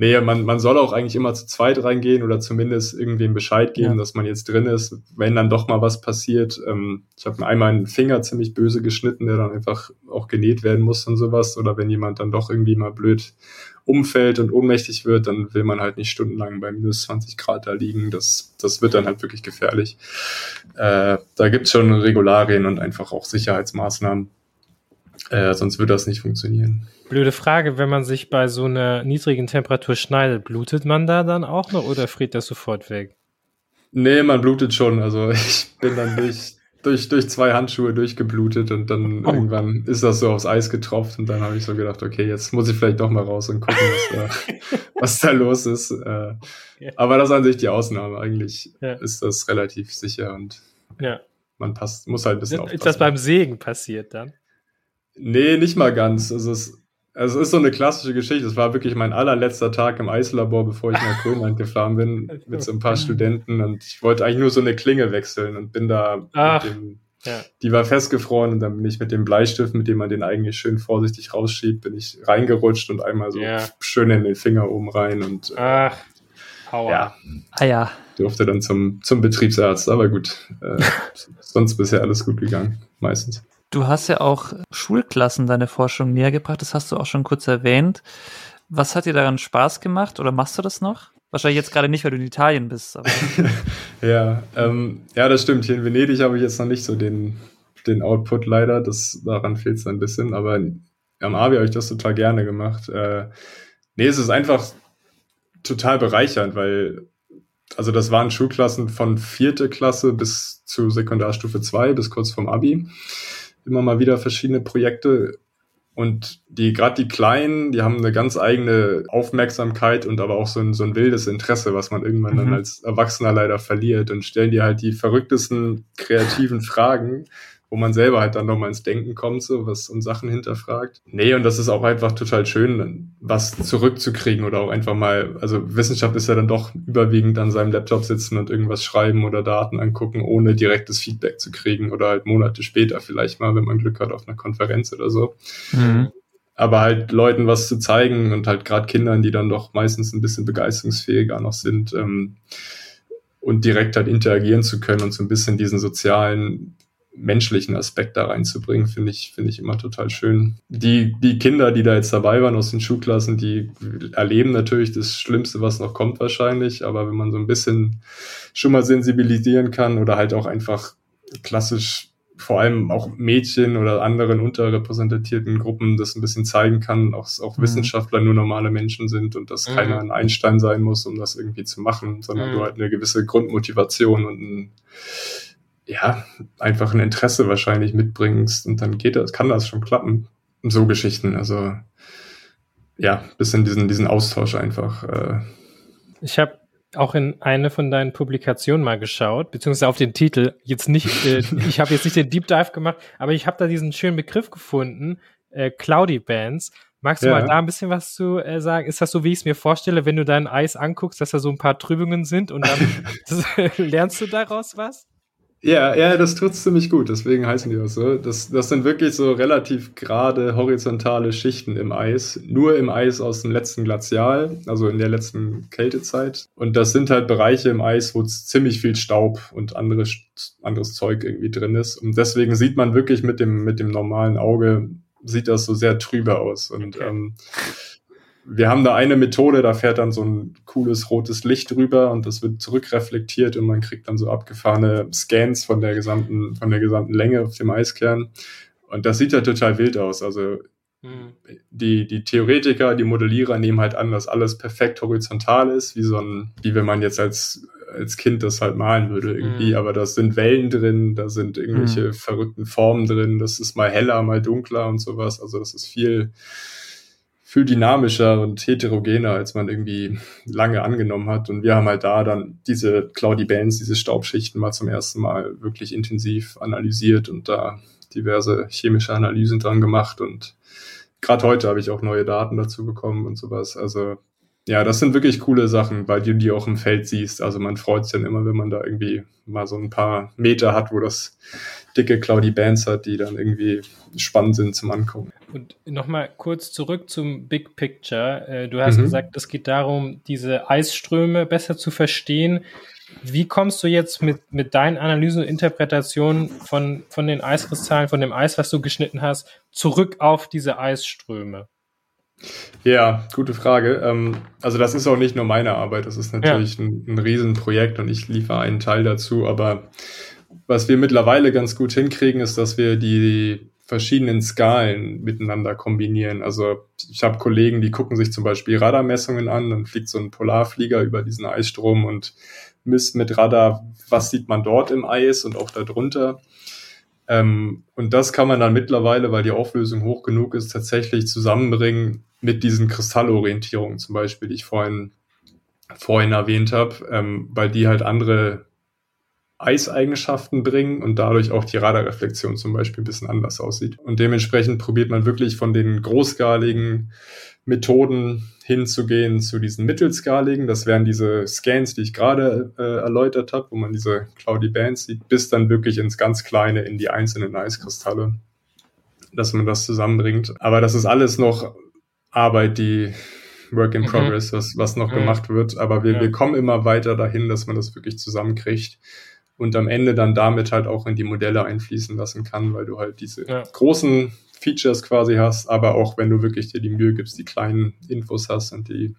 Nee, man, man soll auch eigentlich immer zu zweit reingehen oder zumindest irgendwem Bescheid geben, ja. dass man jetzt drin ist, wenn dann doch mal was passiert. Ähm, ich habe mir einmal einen Finger ziemlich böse geschnitten, der dann einfach auch genäht werden muss und sowas. Oder wenn jemand dann doch irgendwie mal blöd umfällt und ohnmächtig wird, dann will man halt nicht stundenlang bei minus 20 Grad da liegen. Das, das wird dann halt wirklich gefährlich. Äh, da gibt's schon Regularien und einfach auch Sicherheitsmaßnahmen. Äh, sonst wird das nicht funktionieren. Blöde Frage, wenn man sich bei so einer niedrigen Temperatur schneidet, blutet man da dann auch noch oder friert das sofort weg? Nee, man blutet schon. Also ich bin dann durch, durch, durch zwei Handschuhe durchgeblutet und dann oh. irgendwann ist das so aufs Eis getropft und dann habe ich so gedacht, okay, jetzt muss ich vielleicht doch mal raus und gucken, was da, was da los ist. Äh, ja. Aber das ist an sich die Ausnahme. Eigentlich ja. ist das relativ sicher und ja. man passt, muss halt ein bisschen ist, aufpassen. Ist das beim Sägen passiert dann? Nee, nicht mal ganz. Also es, also es ist so eine klassische Geschichte. Es war wirklich mein allerletzter Tag im Eislabor, bevor ich nach Grönland gefahren bin, mit so ein paar Studenten. Und ich wollte eigentlich nur so eine Klinge wechseln und bin da Ach, dem, ja. die war festgefroren und dann bin ich mit dem Bleistift, mit dem man den eigentlich schön vorsichtig rausschiebt, bin ich reingerutscht und einmal so ja. schön in den Finger oben rein und äh, Ach, aua. ja. Ah ja. Durfte dann zum, zum Betriebsarzt, aber gut. Äh, sonst bisher alles gut gegangen, meistens. Du hast ja auch Schulklassen deine Forschung näher gebracht, das hast du auch schon kurz erwähnt. Was hat dir daran Spaß gemacht oder machst du das noch? Wahrscheinlich jetzt gerade nicht, weil du in Italien bist. ja, ähm, ja, das stimmt. Hier in Venedig habe ich jetzt noch nicht so den, den Output leider. Das, daran fehlt es ein bisschen. Aber am Abi habe ich das total gerne gemacht. Äh, nee, es ist einfach total bereichernd, weil, also das waren Schulklassen von vierte Klasse bis zu Sekundarstufe 2, bis kurz vorm Abi immer mal wieder verschiedene Projekte und die, gerade die Kleinen, die haben eine ganz eigene Aufmerksamkeit und aber auch so ein, so ein wildes Interesse, was man irgendwann mhm. dann als Erwachsener leider verliert und stellen dir halt die verrücktesten kreativen Fragen wo man selber halt dann nochmal ins Denken kommt, so was und Sachen hinterfragt. Nee, und das ist auch einfach total schön, was zurückzukriegen oder auch einfach mal, also Wissenschaft ist ja dann doch überwiegend an seinem Laptop sitzen und irgendwas schreiben oder Daten angucken, ohne direktes Feedback zu kriegen oder halt Monate später vielleicht mal, wenn man Glück hat auf einer Konferenz oder so. Mhm. Aber halt Leuten was zu zeigen und halt gerade Kindern, die dann doch meistens ein bisschen begeisterungsfähiger noch sind, ähm, und direkt halt interagieren zu können und so ein bisschen diesen sozialen menschlichen Aspekt da reinzubringen, finde ich, finde ich immer total schön. Die, die Kinder, die da jetzt dabei waren aus den Schulklassen, die erleben natürlich das Schlimmste, was noch kommt wahrscheinlich, aber wenn man so ein bisschen schon mal sensibilisieren kann oder halt auch einfach klassisch vor allem auch Mädchen oder anderen unterrepräsentierten Gruppen das ein bisschen zeigen kann, auch, auch mhm. Wissenschaftler nur normale Menschen sind und dass mhm. keiner ein Einstein sein muss, um das irgendwie zu machen, sondern mhm. du halt eine gewisse Grundmotivation und ein, ja, einfach ein Interesse wahrscheinlich mitbringst und dann geht das, kann das schon klappen. So Geschichten, also ja, bisschen diesen, diesen Austausch einfach. Äh. Ich habe auch in eine von deinen Publikationen mal geschaut, beziehungsweise auf den Titel. Jetzt nicht, äh, ich habe jetzt nicht den Deep Dive gemacht, aber ich habe da diesen schönen Begriff gefunden, äh, Cloudy Bands. Magst du ja. mal da ein bisschen was zu äh, sagen? Ist das so, wie ich es mir vorstelle, wenn du dein Eis anguckst, dass da so ein paar Trübungen sind und dann lernst du daraus was? Ja, ja, das tut's ziemlich gut, deswegen heißen die auch so. Das, das sind wirklich so relativ gerade horizontale Schichten im Eis, nur im Eis aus dem letzten Glazial, also in der letzten Kältezeit. Und das sind halt Bereiche im Eis, wo ziemlich viel Staub und andere, anderes Zeug irgendwie drin ist. Und deswegen sieht man wirklich mit dem, mit dem normalen Auge, sieht das so sehr trübe aus. Und okay. ähm, wir haben da eine Methode, da fährt dann so ein cooles rotes Licht drüber und das wird zurückreflektiert und man kriegt dann so abgefahrene Scans von der gesamten, von der gesamten Länge auf dem Eiskern. Und das sieht ja total wild aus. Also mhm. die, die Theoretiker, die Modellierer nehmen halt an, dass alles perfekt horizontal ist, wie so ein, wie wenn man jetzt als, als Kind das halt malen würde irgendwie. Mhm. Aber da sind Wellen drin, da sind irgendwelche mhm. verrückten Formen drin, das ist mal heller, mal dunkler und sowas. Also das ist viel, viel dynamischer und heterogener, als man irgendwie lange angenommen hat. Und wir haben halt da dann diese Cloudy Bands, diese Staubschichten mal zum ersten Mal wirklich intensiv analysiert und da diverse chemische Analysen dran gemacht. Und gerade heute habe ich auch neue Daten dazu bekommen und sowas. Also ja, das sind wirklich coole Sachen, weil du die auch im Feld siehst. Also man freut sich dann immer, wenn man da irgendwie mal so ein paar Meter hat, wo das dicke Cloudy Bands hat, die dann irgendwie spannend sind zum Angucken. Und nochmal kurz zurück zum Big Picture. Äh, du hast mhm. gesagt, es geht darum, diese Eisströme besser zu verstehen. Wie kommst du jetzt mit, mit deinen Analysen und Interpretationen von, von den Eiskristallen, von dem Eis, was du geschnitten hast, zurück auf diese Eisströme? Ja, gute Frage. Ähm, also das ist auch nicht nur meine Arbeit, das ist natürlich ja. ein, ein Riesenprojekt und ich liefere einen Teil dazu, aber was wir mittlerweile ganz gut hinkriegen, ist, dass wir die verschiedenen Skalen miteinander kombinieren. Also ich habe Kollegen, die gucken sich zum Beispiel Radarmessungen an, dann fliegt so ein Polarflieger über diesen Eisstrom und misst mit Radar, was sieht man dort im Eis und auch darunter. Ähm, und das kann man dann mittlerweile, weil die Auflösung hoch genug ist, tatsächlich zusammenbringen mit diesen Kristallorientierungen zum Beispiel, die ich vorhin, vorhin erwähnt habe, ähm, weil die halt andere Eiseigenschaften bringen und dadurch auch die Radarreflexion zum Beispiel ein bisschen anders aussieht. Und dementsprechend probiert man wirklich von den großskaligen Methoden hinzugehen zu diesen mittelskaligen. Das wären diese Scans, die ich gerade äh, erläutert habe, wo man diese Cloudy Bands sieht, bis dann wirklich ins ganz Kleine, in die einzelnen Eiskristalle, dass man das zusammenbringt. Aber das ist alles noch Arbeit, die Work in mhm. Progress, was, was noch mhm. gemacht wird. Aber wir, ja. wir kommen immer weiter dahin, dass man das wirklich zusammenkriegt und am Ende dann damit halt auch in die Modelle einfließen lassen kann, weil du halt diese ja. großen Features quasi hast, aber auch wenn du wirklich dir die Mühe gibst, die kleinen Infos hast und die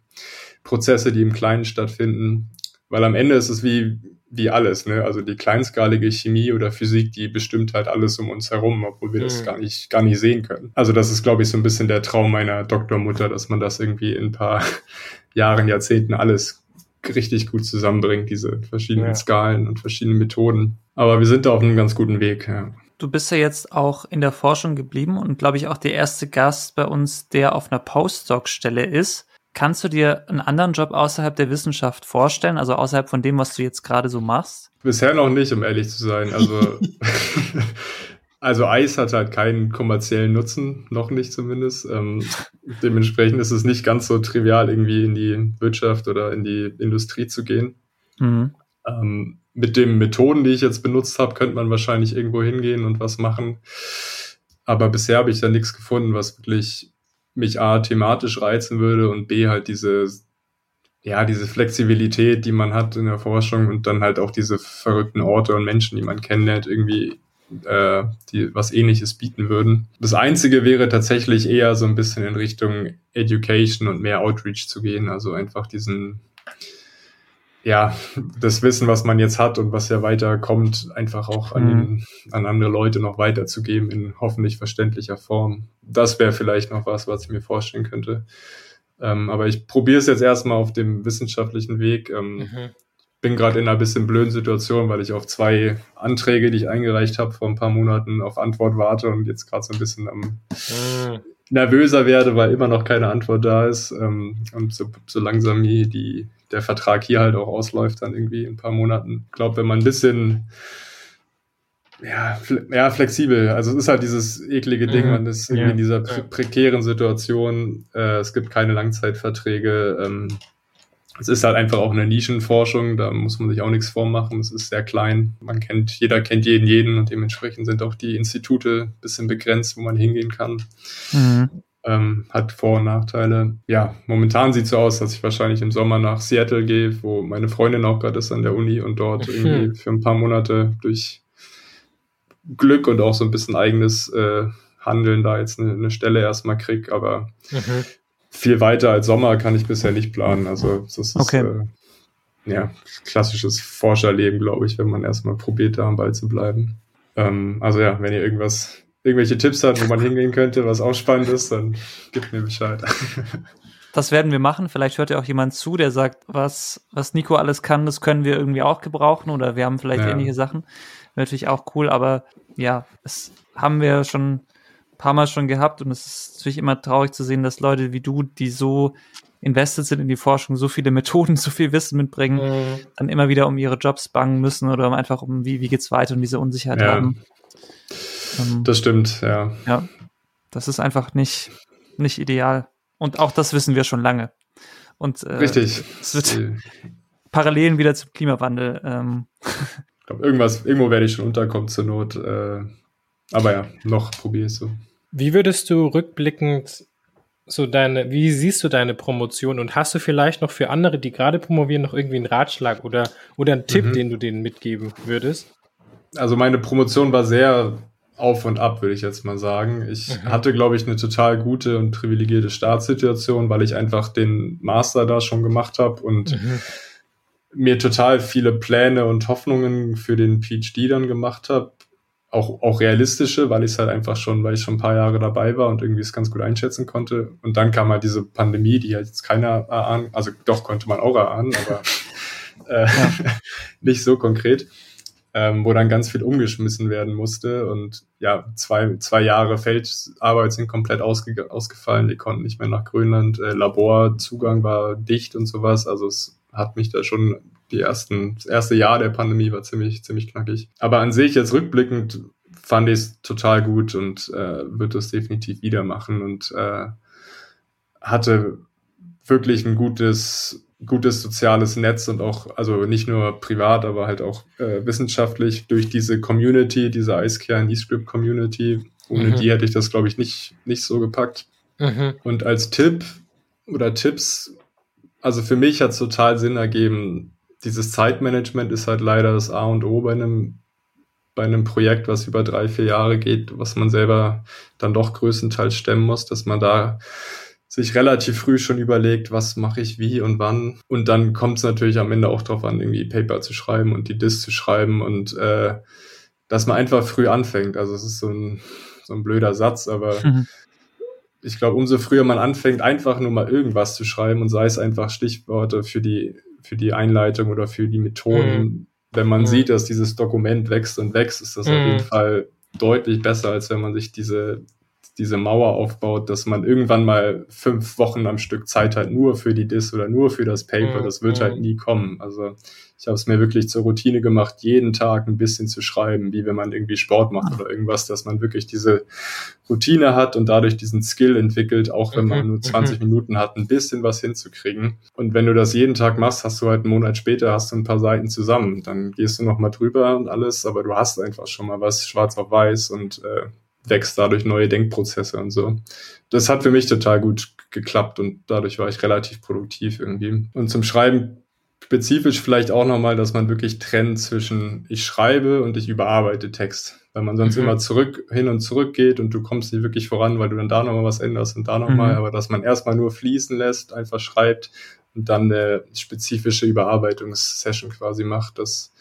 Prozesse, die im Kleinen stattfinden. Weil am Ende ist es wie, wie alles, ne? Also die kleinskalige Chemie oder Physik, die bestimmt halt alles um uns herum, obwohl wir mhm. das gar nicht, gar nicht sehen können. Also das ist, glaube ich, so ein bisschen der Traum meiner Doktormutter, dass man das irgendwie in ein paar Jahren, Jahrzehnten alles richtig gut zusammenbringt, diese verschiedenen ja. Skalen und verschiedenen Methoden. Aber wir sind da auf einem ganz guten Weg, ja. Du bist ja jetzt auch in der Forschung geblieben und glaube ich auch der erste Gast bei uns, der auf einer Postdoc-Stelle ist. Kannst du dir einen anderen Job außerhalb der Wissenschaft vorstellen, also außerhalb von dem, was du jetzt gerade so machst? Bisher noch nicht, um ehrlich zu sein. Also, also Eis hat halt keinen kommerziellen Nutzen, noch nicht zumindest. Ähm, dementsprechend ist es nicht ganz so trivial, irgendwie in die Wirtschaft oder in die Industrie zu gehen. Mhm. Ähm, mit den Methoden, die ich jetzt benutzt habe, könnte man wahrscheinlich irgendwo hingehen und was machen. Aber bisher habe ich da nichts gefunden, was wirklich mich A thematisch reizen würde und B halt diese, ja, diese Flexibilität, die man hat in der Forschung und dann halt auch diese verrückten Orte und Menschen, die man kennenlernt, irgendwie äh, die was ähnliches bieten würden. Das Einzige wäre tatsächlich eher so ein bisschen in Richtung Education und mehr Outreach zu gehen, also einfach diesen ja, das Wissen, was man jetzt hat und was ja weiterkommt, einfach auch an, mhm. an andere Leute noch weiterzugeben in hoffentlich verständlicher Form. Das wäre vielleicht noch was, was ich mir vorstellen könnte. Ähm, aber ich probiere es jetzt erstmal auf dem wissenschaftlichen Weg. Ähm, mhm. Bin gerade in einer bisschen blöden Situation, weil ich auf zwei Anträge, die ich eingereicht habe vor ein paar Monaten, auf Antwort warte und jetzt gerade so ein bisschen am mhm. nervöser werde, weil immer noch keine Antwort da ist. Ähm, und so, so langsam die, der Vertrag hier halt auch ausläuft, dann irgendwie in ein paar Monaten. Ich glaube, wenn man ein bisschen ja, ja, flexibel. Also es ist halt dieses eklige Ding, mhm. man ist irgendwie ja. in dieser pre prekären Situation. Äh, es gibt keine Langzeitverträge. Ähm, es ist halt einfach auch eine Nischenforschung, da muss man sich auch nichts vormachen. Es ist sehr klein. Man kennt, jeder kennt jeden jeden und dementsprechend sind auch die Institute ein bisschen begrenzt, wo man hingehen kann. Mhm ähm, hat Vor- und Nachteile. Ja, momentan sieht es so aus, dass ich wahrscheinlich im Sommer nach Seattle gehe, wo meine Freundin auch gerade ist an der Uni und dort mhm. irgendwie für ein paar Monate durch Glück und auch so ein bisschen eigenes äh, Handeln da jetzt eine, eine Stelle erstmal krieg, aber mhm. Viel weiter als Sommer kann ich bisher nicht planen. Also das ist okay. äh, ja, klassisches Forscherleben, glaube ich, wenn man erstmal probiert, da am Ball zu bleiben. Ähm, also ja, wenn ihr irgendwas irgendwelche Tipps hat, wo man hingehen könnte, was auch spannend ist, dann gib mir Bescheid. Das werden wir machen. Vielleicht hört ja auch jemand zu, der sagt, was, was Nico alles kann, das können wir irgendwie auch gebrauchen oder wir haben vielleicht ja. ähnliche Sachen. Wäre natürlich auch cool, aber ja, das haben wir schon paar Mal schon gehabt und es ist natürlich immer traurig zu sehen, dass Leute wie du, die so invested sind in die Forschung, so viele Methoden, so viel Wissen mitbringen, mhm. dann immer wieder um ihre Jobs bangen müssen oder einfach um, wie, wie geht's weiter und diese Unsicherheit ja. haben. Ähm, das stimmt, ja. Ja, das ist einfach nicht, nicht ideal. Und auch das wissen wir schon lange. Und äh, Richtig. es wird Parallelen wieder zum Klimawandel. Ähm. Ich glaube, irgendwas, irgendwo werde ich schon unterkommen zur Not. Äh, aber ja, noch probiere ich so. Wie würdest du rückblickend so deine, wie siehst du deine Promotion und hast du vielleicht noch für andere, die gerade promovieren, noch irgendwie einen Ratschlag oder, oder einen Tipp, mhm. den du denen mitgeben würdest? Also meine Promotion war sehr auf und ab, würde ich jetzt mal sagen. Ich mhm. hatte, glaube ich, eine total gute und privilegierte Startsituation, weil ich einfach den Master da schon gemacht habe und mhm. mir total viele Pläne und Hoffnungen für den PhD dann gemacht habe auch, auch realistische, weil ich es halt einfach schon, weil ich schon ein paar Jahre dabei war und irgendwie es ganz gut einschätzen konnte. Und dann kam halt diese Pandemie, die halt jetzt keiner erahnen, also doch konnte man auch erahnen, aber äh, ja. nicht so konkret, ähm, wo dann ganz viel umgeschmissen werden musste. Und ja, zwei, zwei Jahre Feldarbeit sind komplett ausge ausgefallen, die konnten nicht mehr nach Grönland. Äh, Laborzugang war dicht und sowas. Also es hat mich da schon die ersten, das erste Jahr der Pandemie war ziemlich, ziemlich knackig. Aber an sich jetzt rückblickend fand ich es total gut und äh, wird es definitiv wieder machen und äh, hatte wirklich ein gutes, gutes soziales Netz und auch, also nicht nur privat, aber halt auch äh, wissenschaftlich durch diese Community, diese Icecare eScript Community. Ohne mhm. die hätte ich das, glaube ich, nicht, nicht so gepackt. Mhm. Und als Tipp oder Tipps, also für mich hat es total Sinn ergeben, dieses Zeitmanagement ist halt leider das A und O bei einem, bei einem Projekt, was über drei, vier Jahre geht, was man selber dann doch größtenteils stemmen muss, dass man da sich relativ früh schon überlegt, was mache ich wie und wann. Und dann kommt es natürlich am Ende auch darauf an, irgendwie Paper zu schreiben und die Disk zu schreiben und äh, dass man einfach früh anfängt. Also es ist so ein, so ein blöder Satz, aber mhm. ich glaube, umso früher man anfängt, einfach nur mal irgendwas zu schreiben und sei es einfach Stichworte für die für die Einleitung oder für die Methoden. Mhm. Wenn man mhm. sieht, dass dieses Dokument wächst und wächst, ist das mhm. auf jeden Fall deutlich besser, als wenn man sich diese diese Mauer aufbaut, dass man irgendwann mal fünf Wochen am Stück Zeit hat, nur für die Dis oder nur für das Paper. Mhm. Das wird halt mhm. nie kommen. Also ich habe es mir wirklich zur Routine gemacht, jeden Tag ein bisschen zu schreiben, wie wenn man irgendwie Sport macht oder irgendwas, dass man wirklich diese Routine hat und dadurch diesen Skill entwickelt, auch wenn man mhm. nur 20 Minuten hat, ein bisschen was hinzukriegen. Und wenn du das jeden Tag machst, hast du halt einen Monat später, hast du ein paar Seiten zusammen. Dann gehst du nochmal drüber und alles, aber du hast einfach schon mal was schwarz auf weiß und äh, wächst dadurch neue Denkprozesse und so. Das hat für mich total gut geklappt und dadurch war ich relativ produktiv irgendwie. Und zum Schreiben spezifisch vielleicht auch nochmal, dass man wirklich trennt zwischen ich schreibe und ich überarbeite Text. Weil man sonst mhm. immer zurück, hin und zurück geht und du kommst nicht wirklich voran, weil du dann da nochmal was änderst und da nochmal, mhm. aber dass man erstmal nur fließen lässt, einfach schreibt und dann eine spezifische Überarbeitungssession quasi macht, das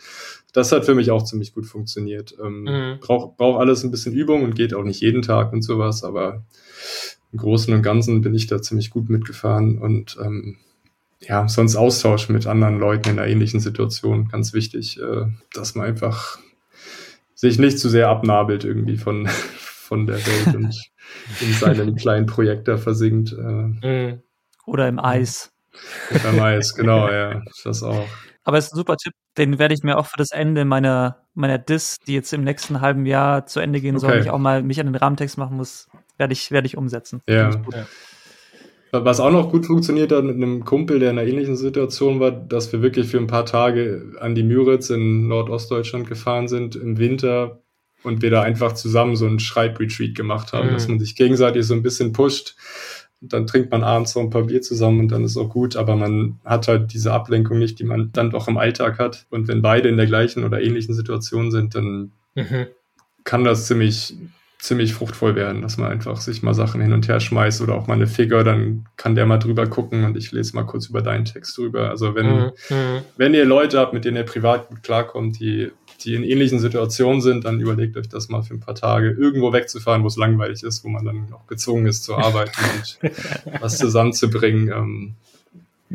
das hat für mich auch ziemlich gut funktioniert. Ähm, mhm. Braucht brauch alles ein bisschen Übung und geht auch nicht jeden Tag und sowas, aber im Großen und Ganzen bin ich da ziemlich gut mitgefahren und ähm, ja, sonst Austausch mit anderen Leuten in einer ähnlichen Situation, ganz wichtig, äh, dass man einfach sich nicht zu sehr abnabelt irgendwie von, von der Welt und in seinem kleinen Projekt da versinkt. Äh, mhm. Oder im Eis. Oder im Eis, genau, ja, das auch. Aber es ist ein super Tipp, den werde ich mir auch für das Ende meiner, meiner Dis, die jetzt im nächsten halben Jahr zu Ende gehen okay. soll, ich auch mal mich an den Rahmentext machen muss, werde ich, werde ich umsetzen. Ja. Was auch noch gut funktioniert hat mit einem Kumpel, der in einer ähnlichen Situation war, dass wir wirklich für ein paar Tage an die Müritz in Nordostdeutschland gefahren sind im Winter und wir da einfach zusammen so einen Schreibretreat gemacht haben, mhm. dass man sich gegenseitig so ein bisschen pusht dann trinkt man abends so ein paar Bier zusammen und dann ist auch gut, aber man hat halt diese Ablenkung nicht, die man dann doch im Alltag hat. Und wenn beide in der gleichen oder ähnlichen Situation sind, dann mhm. kann das ziemlich, ziemlich fruchtvoll werden, dass man einfach sich mal Sachen hin und her schmeißt oder auch mal eine Figur, dann kann der mal drüber gucken und ich lese mal kurz über deinen Text drüber. Also wenn, mhm. mhm. wenn ihr Leute habt, mit denen ihr privat gut klarkommt, die die in ähnlichen Situationen sind, dann überlegt euch das mal für ein paar Tage irgendwo wegzufahren, wo es langweilig ist, wo man dann auch gezwungen ist zu arbeiten und was zusammenzubringen. Ähm,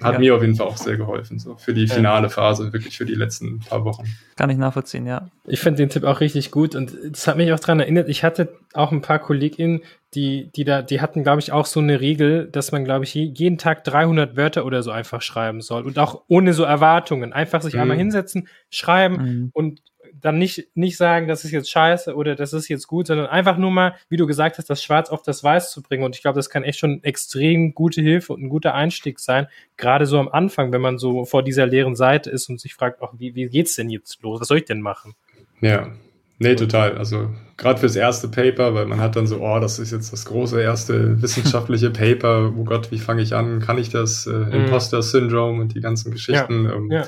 hat ja. mir auf jeden Fall auch sehr geholfen, so für die finale Phase, wirklich für die letzten paar Wochen. Kann ich nachvollziehen, ja. Ich finde den Tipp auch richtig gut und das hat mich auch daran erinnert, ich hatte auch ein paar KollegInnen, die, die da, die hatten, glaube ich, auch so eine Regel, dass man, glaube ich, jeden Tag 300 Wörter oder so einfach schreiben soll und auch ohne so Erwartungen. Einfach sich mhm. einmal hinsetzen, schreiben mhm. und dann nicht, nicht sagen, das ist jetzt scheiße oder das ist jetzt gut, sondern einfach nur mal, wie du gesagt hast, das Schwarz auf das Weiß zu bringen. Und ich glaube, das kann echt schon extrem gute Hilfe und ein guter Einstieg sein. Gerade so am Anfang, wenn man so vor dieser leeren Seite ist und sich fragt, ach, wie, wie geht's denn jetzt los? Was soll ich denn machen? Ja, Nee, total. Also gerade fürs erste Paper, weil man hat dann so, oh, das ist jetzt das große erste wissenschaftliche Paper. Oh Gott, wie fange ich an? Kann ich das? Äh, mhm. Imposter-Syndrom und die ganzen Geschichten. Ja, ähm, ja.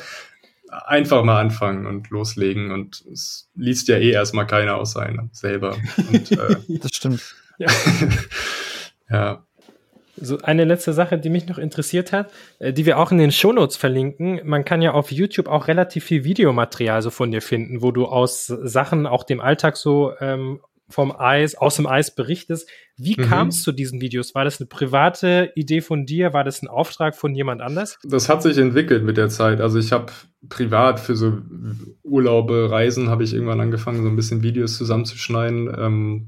Einfach mal anfangen und loslegen. Und es liest ja eh erstmal keiner aus einem selber. Und, äh, das stimmt. Ja. ja. So eine letzte Sache, die mich noch interessiert hat, äh, die wir auch in den Shownotes verlinken. Man kann ja auf YouTube auch relativ viel Videomaterial so von dir finden, wo du aus Sachen, auch dem Alltag so ähm, vom Eis, aus dem Eis berichtest. Wie mhm. kam es zu diesen Videos? War das eine private Idee von dir? War das ein Auftrag von jemand anders? Das hat sich entwickelt mit der Zeit. Also ich habe privat für so Urlaube, Reisen, habe ich irgendwann angefangen, so ein bisschen Videos zusammenzuschneiden. Ähm,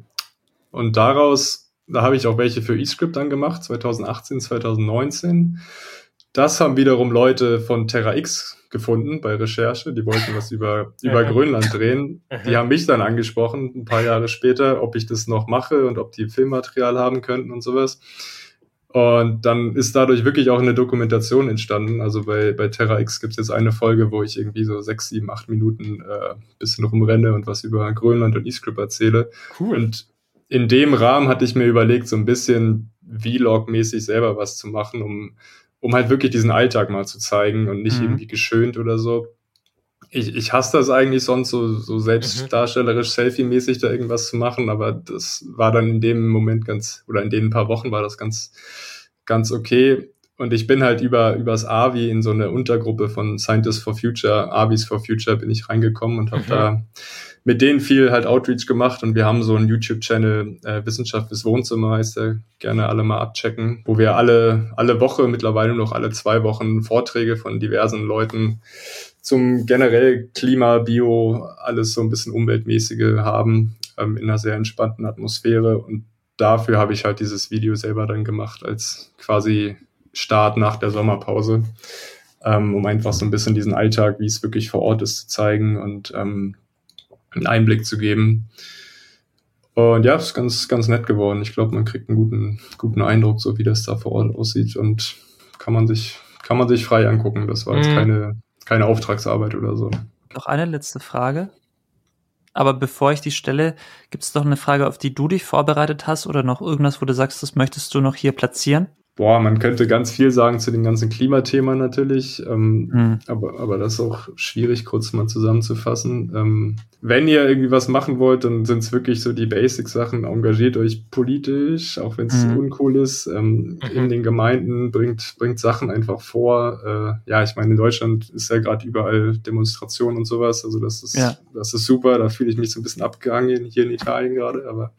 und daraus da habe ich auch welche für eScript dann gemacht, 2018, 2019. Das haben wiederum Leute von Terra X gefunden bei Recherche. Die wollten was über, über Grönland drehen. Die haben mich dann angesprochen, ein paar Jahre später, ob ich das noch mache und ob die Filmmaterial haben könnten und sowas. Und dann ist dadurch wirklich auch eine Dokumentation entstanden. Also bei, bei Terra X gibt es jetzt eine Folge, wo ich irgendwie so sechs, sieben, acht Minuten äh, bisschen rumrenne und was über Grönland und eScript erzähle. Cool. Und in dem Rahmen hatte ich mir überlegt, so ein bisschen Vlog-mäßig selber was zu machen, um, um halt wirklich diesen Alltag mal zu zeigen und nicht mhm. irgendwie geschönt oder so. Ich, ich hasse das eigentlich sonst so, so selbstdarstellerisch, Selfie-mäßig da irgendwas zu machen, aber das war dann in dem Moment ganz, oder in den paar Wochen war das ganz, ganz okay. Und ich bin halt über, übers AVI in so eine Untergruppe von Scientists for Future, AVIs for Future bin ich reingekommen und habe mhm. da mit denen viel halt Outreach gemacht und wir haben so einen YouTube-Channel, äh, Wissenschaft fürs Wohnzimmer heißt der, gerne alle mal abchecken, wo wir alle, alle Woche, mittlerweile noch alle zwei Wochen Vorträge von diversen Leuten zum generell Klima, Bio, alles so ein bisschen umweltmäßige haben, ähm, in einer sehr entspannten Atmosphäre. Und dafür habe ich halt dieses Video selber dann gemacht als quasi Start nach der Sommerpause, ähm, um einfach so ein bisschen diesen Alltag, wie es wirklich vor Ort ist, zu zeigen. Und ähm, einen Einblick zu geben. Und ja, ist ganz, ganz nett geworden. Ich glaube, man kriegt einen guten, guten Eindruck, so wie das da vor Ort aussieht und kann man sich, kann man sich frei angucken. Das war jetzt mhm. keine, keine Auftragsarbeit oder so. Noch eine letzte Frage. Aber bevor ich die stelle, gibt es noch eine Frage, auf die du dich vorbereitet hast oder noch irgendwas, wo du sagst, das möchtest du noch hier platzieren? Boah, man könnte ganz viel sagen zu dem ganzen Klimathema natürlich, ähm, mhm. aber, aber das ist auch schwierig, kurz mal zusammenzufassen. Ähm, wenn ihr irgendwie was machen wollt, dann sind es wirklich so die Basic-Sachen. Engagiert euch politisch, auch wenn es mhm. uncool ist. Ähm, mhm. In den Gemeinden bringt, bringt Sachen einfach vor. Äh, ja, ich meine, in Deutschland ist ja gerade überall Demonstrationen und sowas. Also das ist, ja. das ist super. Da fühle ich mich so ein bisschen abgehangen hier in Italien gerade, aber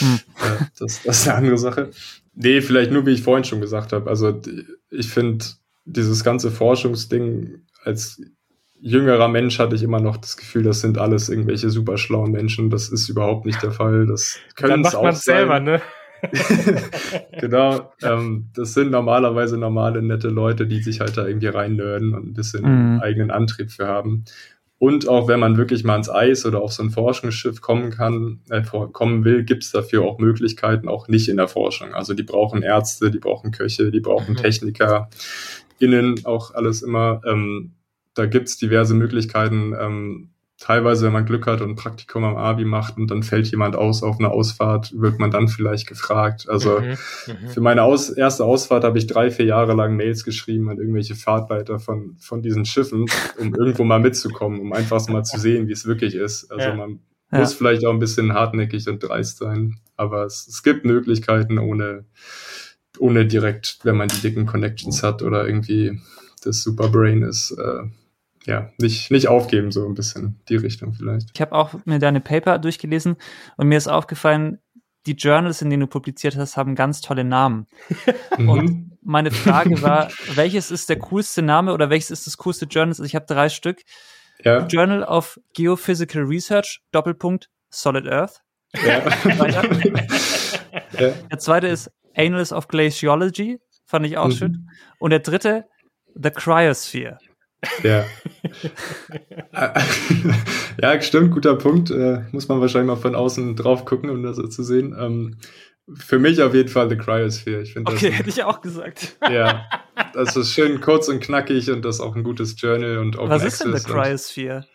mhm. äh, das, das ist eine andere Sache. Nee, vielleicht nur, wie ich vorhin schon gesagt habe. Also ich finde dieses ganze Forschungsding als jüngerer Mensch hatte ich immer noch das Gefühl, das sind alles irgendwelche super schlauen Menschen. Das ist überhaupt nicht der Fall. Das können es auch sein. selber, ne? genau. Ähm, das sind normalerweise normale, nette Leute, die sich halt da irgendwie reinnörden und ein bisschen mhm. eigenen Antrieb für haben. Und auch wenn man wirklich mal ans Eis oder auf so ein Forschungsschiff kommen kann, äh, kommen will, gibt es dafür auch Möglichkeiten, auch nicht in der Forschung. Also die brauchen Ärzte, die brauchen Köche, die brauchen mhm. Techniker, innen auch alles immer. Ähm, da gibt es diverse Möglichkeiten, ähm, teilweise, wenn man Glück hat und ein Praktikum am Abi macht und dann fällt jemand aus auf eine Ausfahrt, wird man dann vielleicht gefragt. Also mhm, mhm. für meine aus erste Ausfahrt habe ich drei, vier Jahre lang Mails geschrieben an irgendwelche Fahrtleiter von, von diesen Schiffen, um irgendwo mal mitzukommen, um einfach mal zu sehen, wie es wirklich ist. Also ja. man ja. muss vielleicht auch ein bisschen hartnäckig und dreist sein, aber es, es gibt Möglichkeiten ohne, ohne direkt, wenn man die dicken Connections hat oder irgendwie das Superbrain ist, äh, ja, nicht, nicht aufgeben, so ein bisschen die Richtung vielleicht. Ich habe auch mir deine Paper durchgelesen und mir ist aufgefallen, die Journals, in denen du publiziert hast, haben ganz tolle Namen. Mhm. und meine Frage war, welches ist der coolste Name oder welches ist das coolste Journal? Also ich habe drei Stück. Ja. Journal of Geophysical Research, Doppelpunkt, Solid Earth. Ja. ja. Der zweite ist Annals of Glaciology, fand ich auch mhm. schön. Und der dritte, The Cryosphere. Ja. ja, stimmt, guter Punkt. Äh, muss man wahrscheinlich mal von außen drauf gucken, um das so zu sehen. Ähm, für mich auf jeden Fall The Cryosphere. Ich okay, hätte ich auch gesagt. Ja, das ist schön kurz und knackig und das ist auch ein gutes Journal und Open Was ist denn The Cryosphere?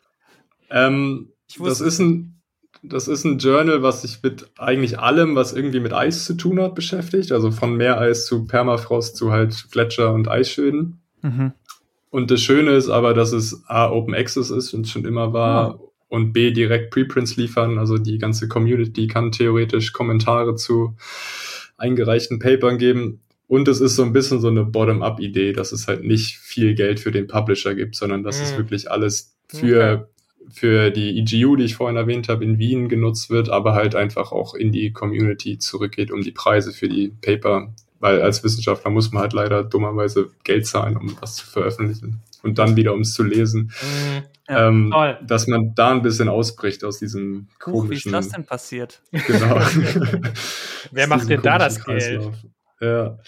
Ähm, das ist ein das ist ein Journal, was sich mit eigentlich allem, was irgendwie mit Eis zu tun hat, beschäftigt. Also von Meereis zu Permafrost zu halt Gletscher und Eisschöden. Mhm. Und das Schöne ist aber, dass es A, Open Access ist und schon immer war oh. und B, direkt Preprints liefern. Also die ganze Community kann theoretisch Kommentare zu eingereichten Papern geben. Und es ist so ein bisschen so eine Bottom-up-Idee, dass es halt nicht viel Geld für den Publisher gibt, sondern dass mhm. es wirklich alles für, okay. für die EGU, die ich vorhin erwähnt habe, in Wien genutzt wird, aber halt einfach auch in die Community zurückgeht, um die Preise für die Paper weil als Wissenschaftler muss man halt leider dummerweise Geld zahlen, um was zu veröffentlichen und dann wieder, um es zu lesen. Mhm. Ja, ähm, dass man da ein bisschen ausbricht aus diesem komischen... Huch, wie ist das denn passiert? Genau. Wer macht denn da das Geld? Ja.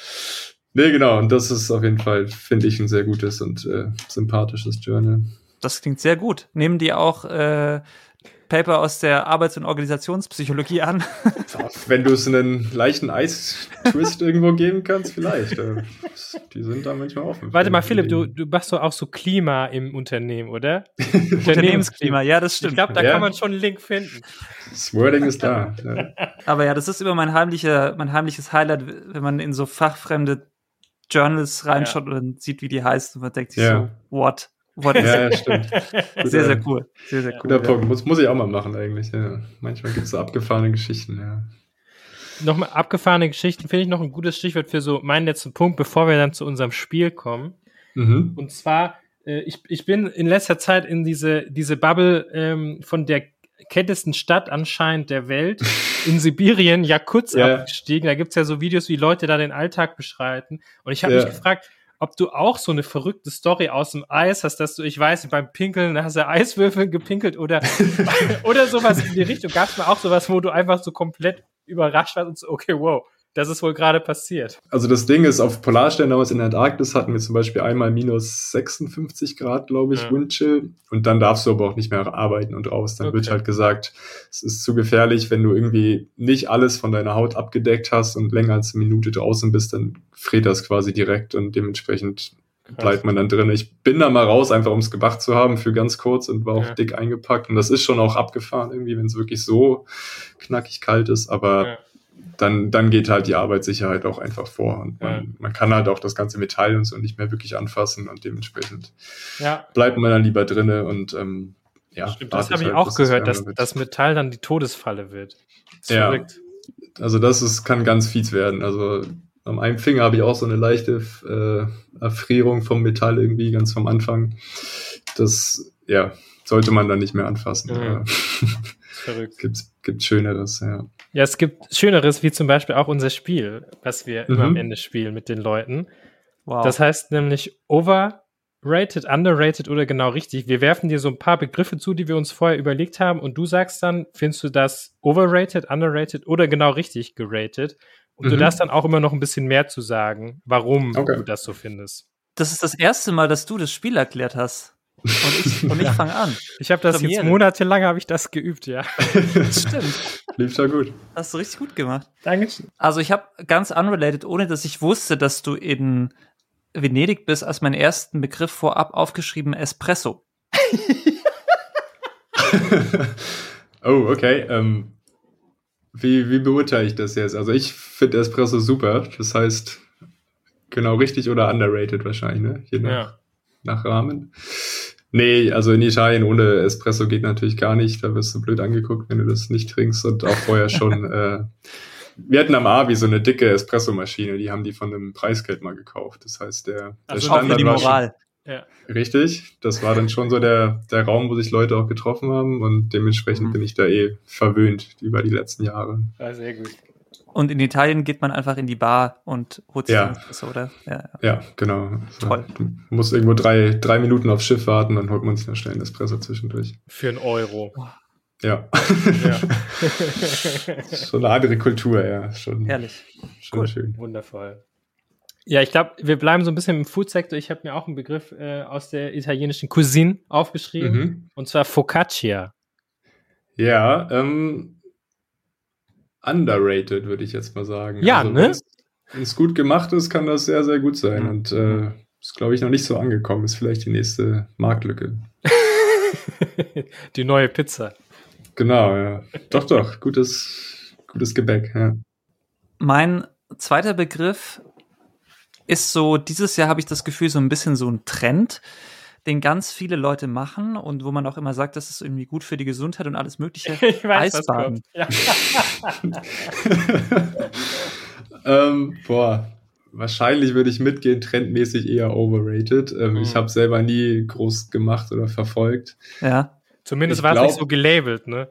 Nee, genau. Und das ist auf jeden Fall, finde ich, ein sehr gutes und äh, sympathisches Journal. Das klingt sehr gut. Nehmen die auch äh, Paper aus der Arbeits- und Organisationspsychologie an. Wenn du es einen leichten Eis-Twist irgendwo geben kannst, vielleicht. Äh, die sind da manchmal offen. Warte mal, Philipp, du, du machst doch auch so Klima im Unternehmen, oder? Unternehmensklima, ja, das stimmt. Ich glaube, da ja. kann man schon einen Link finden. Das Wording ist da. Ja. Aber ja, das ist immer mein, heimlicher, mein heimliches Highlight, wenn man in so fachfremde Journals reinschaut ja. und sieht, wie die heißt und man denkt sich so, what? Ja, ja, stimmt. sehr, sehr cool. Sehr, sehr cool. Guter Punkt. Muss, muss ich auch mal machen, eigentlich. Ja. Manchmal gibt es so abgefahrene Geschichten, ja. Nochmal abgefahrene Geschichten finde ich noch ein gutes Stichwort für so meinen letzten Punkt, bevor wir dann zu unserem Spiel kommen. Mhm. Und zwar, äh, ich, ich bin in letzter Zeit in diese, diese Bubble ähm, von der kältesten Stadt anscheinend der Welt in Sibirien, Jakutsk, ja. abgestiegen. Da gibt's ja so Videos, wie Leute da den Alltag beschreiten. Und ich habe ja. mich gefragt, ob du auch so eine verrückte Story aus dem Eis hast, dass du, ich weiß, beim Pinkeln hast du Eiswürfel gepinkelt oder, oder sowas in die Richtung. Gab es mal auch sowas, wo du einfach so komplett überrascht warst und so, okay, wow, das ist wohl gerade passiert. Also das Ding ist, auf Polarstern damals in der Antarktis hatten wir zum Beispiel einmal minus 56 Grad, glaube ich, ja. Windchill. Und dann darfst du aber auch nicht mehr arbeiten und raus. Dann okay. wird halt gesagt, es ist zu gefährlich, wenn du irgendwie nicht alles von deiner Haut abgedeckt hast und länger als eine Minute draußen bist, dann friert das quasi direkt und dementsprechend Krass. bleibt man dann drin. Ich bin da mal raus, einfach um es gemacht zu haben für ganz kurz und war auch ja. dick eingepackt. Und das ist schon auch abgefahren irgendwie, wenn es wirklich so knackig kalt ist. Aber ja dann, dann geht halt die Arbeitssicherheit auch einfach vor. Und man, ja. man kann halt auch das ganze Metall und so nicht mehr wirklich anfassen und dementsprechend ja. bleibt man dann lieber drinne und ähm, ja. Stimmt, das habe ich halt, auch gehört, dass das Metall dann die Todesfalle wird. ja. Verrückt. Also das ist, kann ganz fies werden. Also am einen Finger habe ich auch so eine leichte äh, Erfrierung vom Metall irgendwie ganz vom Anfang. Das, ja, sollte man dann nicht mehr anfassen. Mhm. Verrückt. Gibt, gibt Schöneres, ja. Ja, es gibt Schöneres, wie zum Beispiel auch unser Spiel, was wir mhm. immer am Ende spielen mit den Leuten. Wow. Das heißt nämlich overrated, underrated oder genau richtig. Wir werfen dir so ein paar Begriffe zu, die wir uns vorher überlegt haben und du sagst dann, findest du das overrated, underrated oder genau richtig gerated? Und mhm. du darfst dann auch immer noch ein bisschen mehr zu sagen, warum okay. du das so findest. Das ist das erste Mal, dass du das Spiel erklärt hast. Und ich, und ich fange an. Ich habe das jetzt monatelang habe ich das geübt, ja. Das stimmt. Lief ja gut. Hast du richtig gut gemacht. Dankeschön. Also ich habe ganz unrelated, ohne dass ich wusste, dass du in Venedig bist, als meinen ersten Begriff vorab aufgeschrieben Espresso. oh, okay. Ähm, wie, wie beurteile ich das jetzt? Also ich finde Espresso super. Das heißt, genau richtig oder underrated wahrscheinlich, ne? Je nach, ja. nach Rahmen. Nee, also in Italien ohne Espresso geht natürlich gar nicht. Da wirst du blöd angeguckt, wenn du das nicht trinkst. Und auch vorher schon. äh, wir hatten am Abi so eine dicke Espresso-Maschine, die haben die von einem Preisgeld mal gekauft. Das heißt, der, der also Standard die Moral. Ja. Richtig, das war dann schon so der, der Raum, wo sich Leute auch getroffen haben und dementsprechend mhm. bin ich da eh verwöhnt über die letzten Jahre. Ja, sehr gut. Und in Italien geht man einfach in die Bar und holt sich ja. Espresso, oder? Ja, ja. ja genau. Also, Toll. Du musst irgendwo drei, drei Minuten aufs Schiff warten, dann holt man sich schnell einen Espresso zwischendurch. Für einen Euro. Ja. ja. schon eine andere Kultur, ja. Schon, Herrlich. Schon cool. schön. Wundervoll. Ja, ich glaube, wir bleiben so ein bisschen im Food-Sektor. Ich habe mir auch einen Begriff äh, aus der italienischen Cuisine aufgeschrieben, mhm. und zwar Focaccia. Ja, ähm, underrated, würde ich jetzt mal sagen. Ja, also, ne? Wenn es gut gemacht ist, kann das sehr, sehr gut sein. Mhm. Und äh, ist, glaube ich, noch nicht so angekommen. Ist vielleicht die nächste Marktlücke. die neue Pizza. Genau, ja. Doch, doch. Gutes, gutes Gebäck, ja. Mein zweiter Begriff ist so, dieses Jahr habe ich das Gefühl, so ein bisschen so ein Trend, den ganz viele Leute machen und wo man auch immer sagt, das ist irgendwie gut für die Gesundheit und alles Mögliche. Ich weiß, Eisbaden. Ja. ähm, boah, wahrscheinlich würde ich mitgehen, trendmäßig eher overrated. Ähm, mhm. Ich habe selber nie groß gemacht oder verfolgt. Ja. Zumindest war es nicht so gelabelt, ne?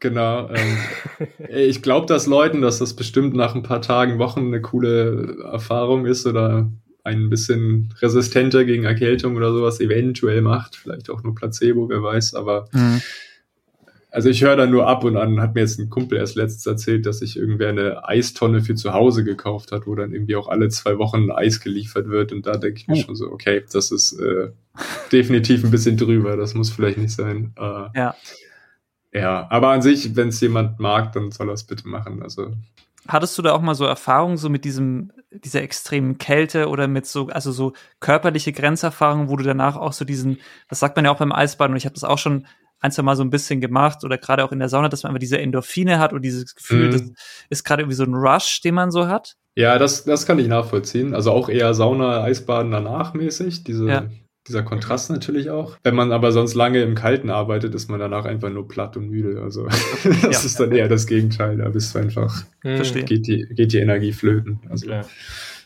Genau. Ähm, ich glaube, dass Leuten, dass das bestimmt nach ein paar Tagen, Wochen eine coole Erfahrung ist oder ein bisschen resistenter gegen Erkältung oder sowas eventuell macht. Vielleicht auch nur Placebo, wer weiß. Aber mhm. also ich höre da nur ab und an, hat mir jetzt ein Kumpel erst letztens erzählt, dass sich irgendwer eine Eistonne für zu Hause gekauft hat, wo dann irgendwie auch alle zwei Wochen Eis geliefert wird. Und da denke ich mir oh. schon so, okay, das ist äh, definitiv ein bisschen drüber. Das muss vielleicht nicht sein. Äh, ja. Ja, aber an sich, wenn es jemand mag, dann soll er es bitte machen. Also Hattest du da auch mal so Erfahrungen so mit diesem dieser extremen Kälte oder mit so also so körperliche Grenzerfahrungen, wo du danach auch so diesen, das sagt man ja auch beim Eisbaden und ich habe das auch schon ein, zwei Mal so ein bisschen gemacht oder gerade auch in der Sauna, dass man einfach diese Endorphine hat und dieses Gefühl, mhm. das ist gerade irgendwie so ein Rush, den man so hat. Ja, das, das kann ich nachvollziehen. Also auch eher Sauna, Eisbaden danach mäßig, diese, ja dieser Kontrast natürlich auch. Wenn man aber sonst lange im Kalten arbeitet, ist man danach einfach nur platt und müde. Also das ja. ist dann eher das Gegenteil. Da bist du einfach, hm. geht, die, geht die Energie flöten. Also. Klar.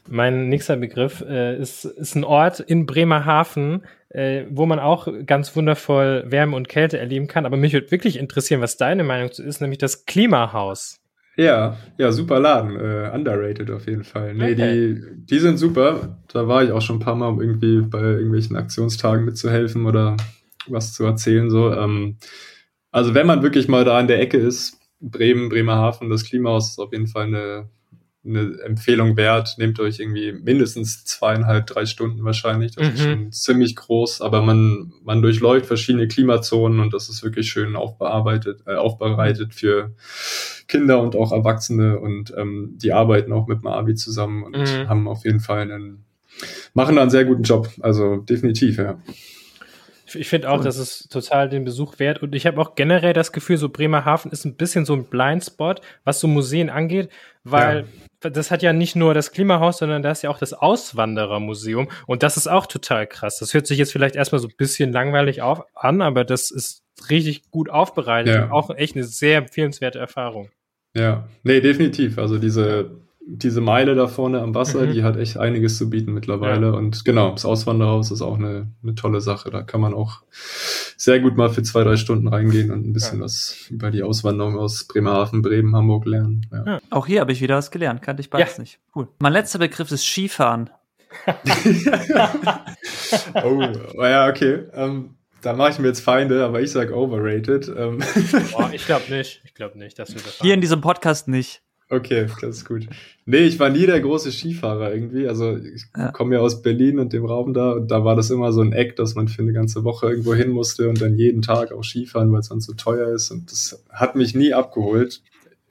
Mein nächster Begriff äh, ist, ist ein Ort in Bremerhaven, äh, wo man auch ganz wundervoll Wärme und Kälte erleben kann. Aber mich würde wirklich interessieren, was deine Meinung zu ist, nämlich das Klimahaus. Ja, ja, super Laden. Äh, underrated auf jeden Fall. Nee, okay. die, die sind super. Da war ich auch schon ein paar Mal, um irgendwie bei irgendwelchen Aktionstagen mitzuhelfen oder was zu erzählen. So. Ähm, also wenn man wirklich mal da in der Ecke ist, Bremen, Bremerhaven, das Klimahaus ist auf jeden Fall eine eine Empfehlung wert. Nehmt euch irgendwie mindestens zweieinhalb, drei Stunden wahrscheinlich. Das mhm. ist schon ziemlich groß, aber man, man durchläuft verschiedene Klimazonen und das ist wirklich schön aufbearbeitet, äh, aufbereitet für Kinder und auch Erwachsene und ähm, die arbeiten auch mit Mavi zusammen und mhm. haben auf jeden Fall einen, machen da einen sehr guten Job. Also definitiv, ja. Ich finde auch, das ist total den Besuch wert. Und ich habe auch generell das Gefühl, so Bremerhaven ist ein bisschen so ein Blindspot, was so Museen angeht, weil ja das hat ja nicht nur das Klimahaus, sondern da ist ja auch das Auswanderermuseum. Und das ist auch total krass. Das hört sich jetzt vielleicht erstmal so ein bisschen langweilig auf, an, aber das ist richtig gut aufbereitet. Ja. Auch echt eine sehr empfehlenswerte Erfahrung. Ja, nee, definitiv. Also diese diese Meile da vorne am Wasser, mhm. die hat echt einiges zu bieten mittlerweile. Ja. Und genau, das Auswanderhaus ist auch eine, eine tolle Sache. Da kann man auch sehr gut mal für zwei, drei Stunden reingehen und ein bisschen ja. was über die Auswanderung aus Bremerhaven, Bremen, Hamburg lernen. Ja. Auch hier habe ich wieder was gelernt, kannte ich beides nicht. Cool. Mein letzter Begriff ist Skifahren. oh, ja, okay. Ähm, da mache ich mir jetzt Feinde, aber ich sage overrated. Ähm. Boah, ich glaube nicht. Ich glaube nicht, dass wir das Hier in diesem Podcast nicht. Okay, das ist gut. Nee, ich war nie der große Skifahrer irgendwie. Also ich ja. komme ja aus Berlin und dem Raum da und da war das immer so ein Eck, dass man für eine ganze Woche irgendwo hin musste und dann jeden Tag auch Skifahren, weil es sonst so teuer ist. Und das hat mich nie abgeholt.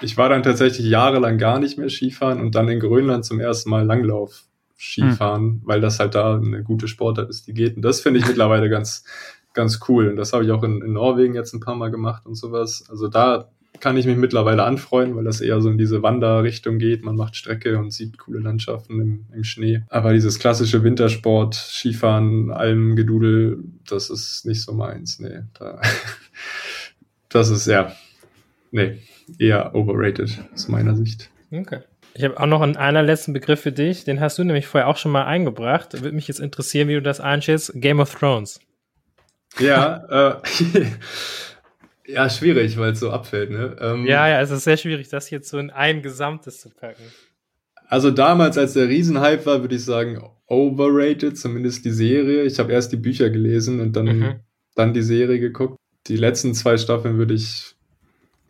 Ich war dann tatsächlich jahrelang gar nicht mehr Skifahren und dann in Grönland zum ersten Mal Langlauf Skifahren, hm. weil das halt da eine gute Sportart ist, die geht. Und das finde ich mittlerweile ganz, ganz cool. Und das habe ich auch in, in Norwegen jetzt ein paar Mal gemacht und sowas. Also da kann ich mich mittlerweile anfreuen, weil das eher so in diese Wanderrichtung geht. Man macht Strecke und sieht coole Landschaften im, im Schnee. Aber dieses klassische Wintersport, Skifahren, Almgedudel, das ist nicht so meins. Nee, da, das ist ja, nee, eher overrated aus meiner Sicht. Okay. Ich habe auch noch einen allerletzten Begriff für dich. Den hast du nämlich vorher auch schon mal eingebracht. Würde mich jetzt interessieren, wie du das einschätzt. Game of Thrones. Ja, äh, Ja, schwierig, weil es so abfällt, ne? Ähm, ja, ja, es ist sehr schwierig, das jetzt so in ein Gesamtes zu packen. Also damals, als der Riesenhype war, würde ich sagen, overrated, zumindest die Serie. Ich habe erst die Bücher gelesen und dann, mhm. dann die Serie geguckt. Die letzten zwei Staffeln würde ich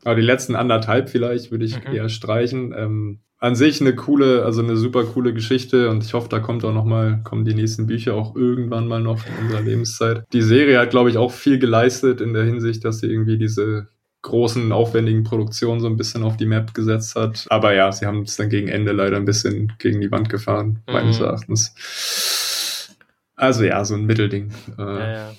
Aber die letzten anderthalb vielleicht würde ich mhm. eher streichen. Ähm, an sich eine coole, also eine super coole Geschichte und ich hoffe, da kommt auch noch mal, kommen die nächsten Bücher auch irgendwann mal noch in unserer Lebenszeit. Die Serie hat, glaube ich, auch viel geleistet in der Hinsicht, dass sie irgendwie diese großen, aufwendigen Produktionen so ein bisschen auf die Map gesetzt hat. Aber ja, sie haben es dann gegen Ende leider ein bisschen gegen die Wand gefahren, mhm. meines Erachtens. Also ja, so ein Mittelding. Äh, ja, ja.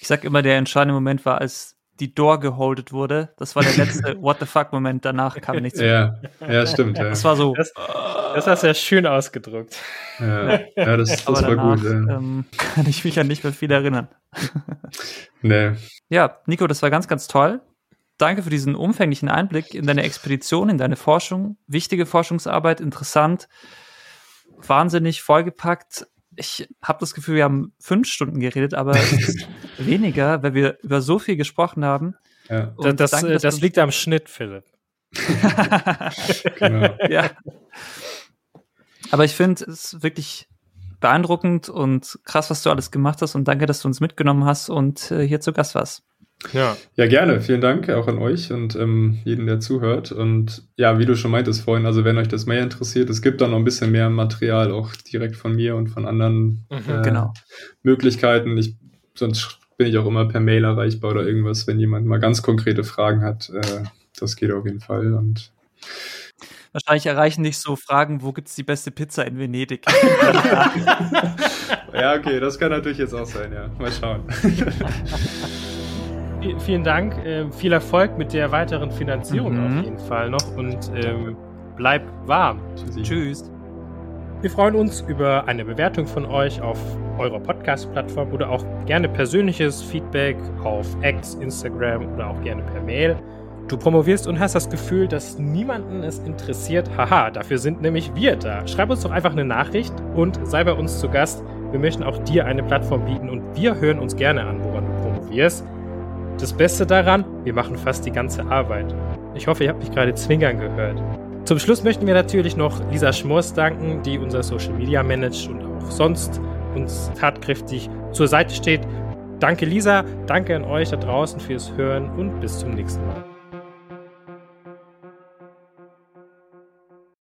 Ich sag immer, der entscheidende Moment war, als die Door geholdet wurde. Das war der letzte What the fuck-Moment. Danach kam nichts mehr. Ja, ja stimmt. Ja. Das war so. Das, das hast du ja schön ausgedrückt. Ja, ja das, das war danach, gut. Ja. Ähm, kann ich mich ja nicht mehr viel erinnern. nee. Ja, Nico, das war ganz, ganz toll. Danke für diesen umfänglichen Einblick in deine Expedition, in deine Forschung. Wichtige Forschungsarbeit, interessant, wahnsinnig vollgepackt ich habe das Gefühl, wir haben fünf Stunden geredet, aber weniger, weil wir über so viel gesprochen haben. Ja. das, danke, das liegt am Schnitt, Philipp. genau. Ja. Aber ich finde es wirklich beeindruckend und krass, was du alles gemacht hast und danke, dass du uns mitgenommen hast und äh, hier zu Gast warst. Ja. ja, gerne. Vielen Dank auch an euch und ähm, jeden, der zuhört. Und ja, wie du schon meintest vorhin, also wenn euch das mehr interessiert, es gibt da noch ein bisschen mehr Material auch direkt von mir und von anderen mhm, äh, genau. Möglichkeiten. Ich, sonst bin ich auch immer per Mail erreichbar oder irgendwas, wenn jemand mal ganz konkrete Fragen hat. Äh, das geht auf jeden Fall. Und Wahrscheinlich erreichen dich so Fragen, wo gibt es die beste Pizza in Venedig? ja, okay, das kann natürlich jetzt auch sein, ja. Mal schauen. vielen Dank. Äh, viel Erfolg mit der weiteren Finanzierung mhm. auf jeden Fall noch und ähm, bleib warm. Tschüssi. Tschüss. Wir freuen uns über eine Bewertung von euch auf eurer Podcast-Plattform oder auch gerne persönliches Feedback auf X, Instagram oder auch gerne per Mail. Du promovierst und hast das Gefühl, dass niemanden es interessiert. Haha, dafür sind nämlich wir da. Schreib uns doch einfach eine Nachricht und sei bei uns zu Gast. Wir möchten auch dir eine Plattform bieten und wir hören uns gerne an, woran du promovierst. Das Beste daran, wir machen fast die ganze Arbeit. Ich hoffe, ihr habt mich gerade zwingern gehört. Zum Schluss möchten wir natürlich noch Lisa Schmors danken, die unser Social Media managt und auch sonst uns tatkräftig zur Seite steht. Danke Lisa, danke an euch da draußen fürs Hören und bis zum nächsten Mal.